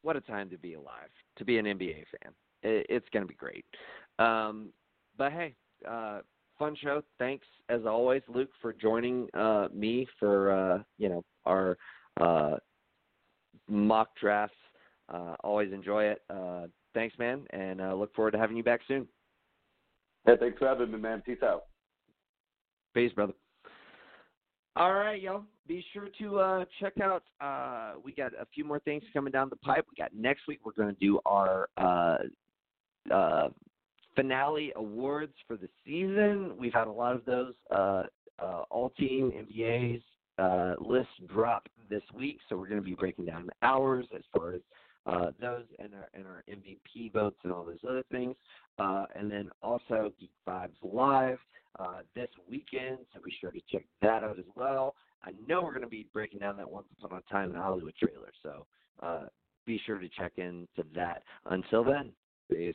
what a time to be alive, to be an NBA fan. It, it's going to be great. Um, but hey, uh, fun show. Thanks as always, Luke, for joining uh, me for uh, you know our uh, mock drafts. Uh, always enjoy it. Uh, thanks, man, and uh, look forward to having you back soon. Yeah, thanks for having me, man. Peace out. Peace, brother. All right, y'all. Be sure to uh, check out. Uh, we got a few more things coming down the pipe. We got next week. We're going to do our uh, uh, finale awards for the season. We've had a lot of those uh, uh, all team NBAs uh, lists drop this week, so we're going to be breaking down the hours as far as uh, those and our and our MVP votes and all those other things. Uh, and then also Geek Vibes Live uh, this weekend, so be sure to check that out as well. I know we're going to be breaking down that Once Upon a Time in Hollywood trailer, so uh, be sure to check into that. Until then, peace.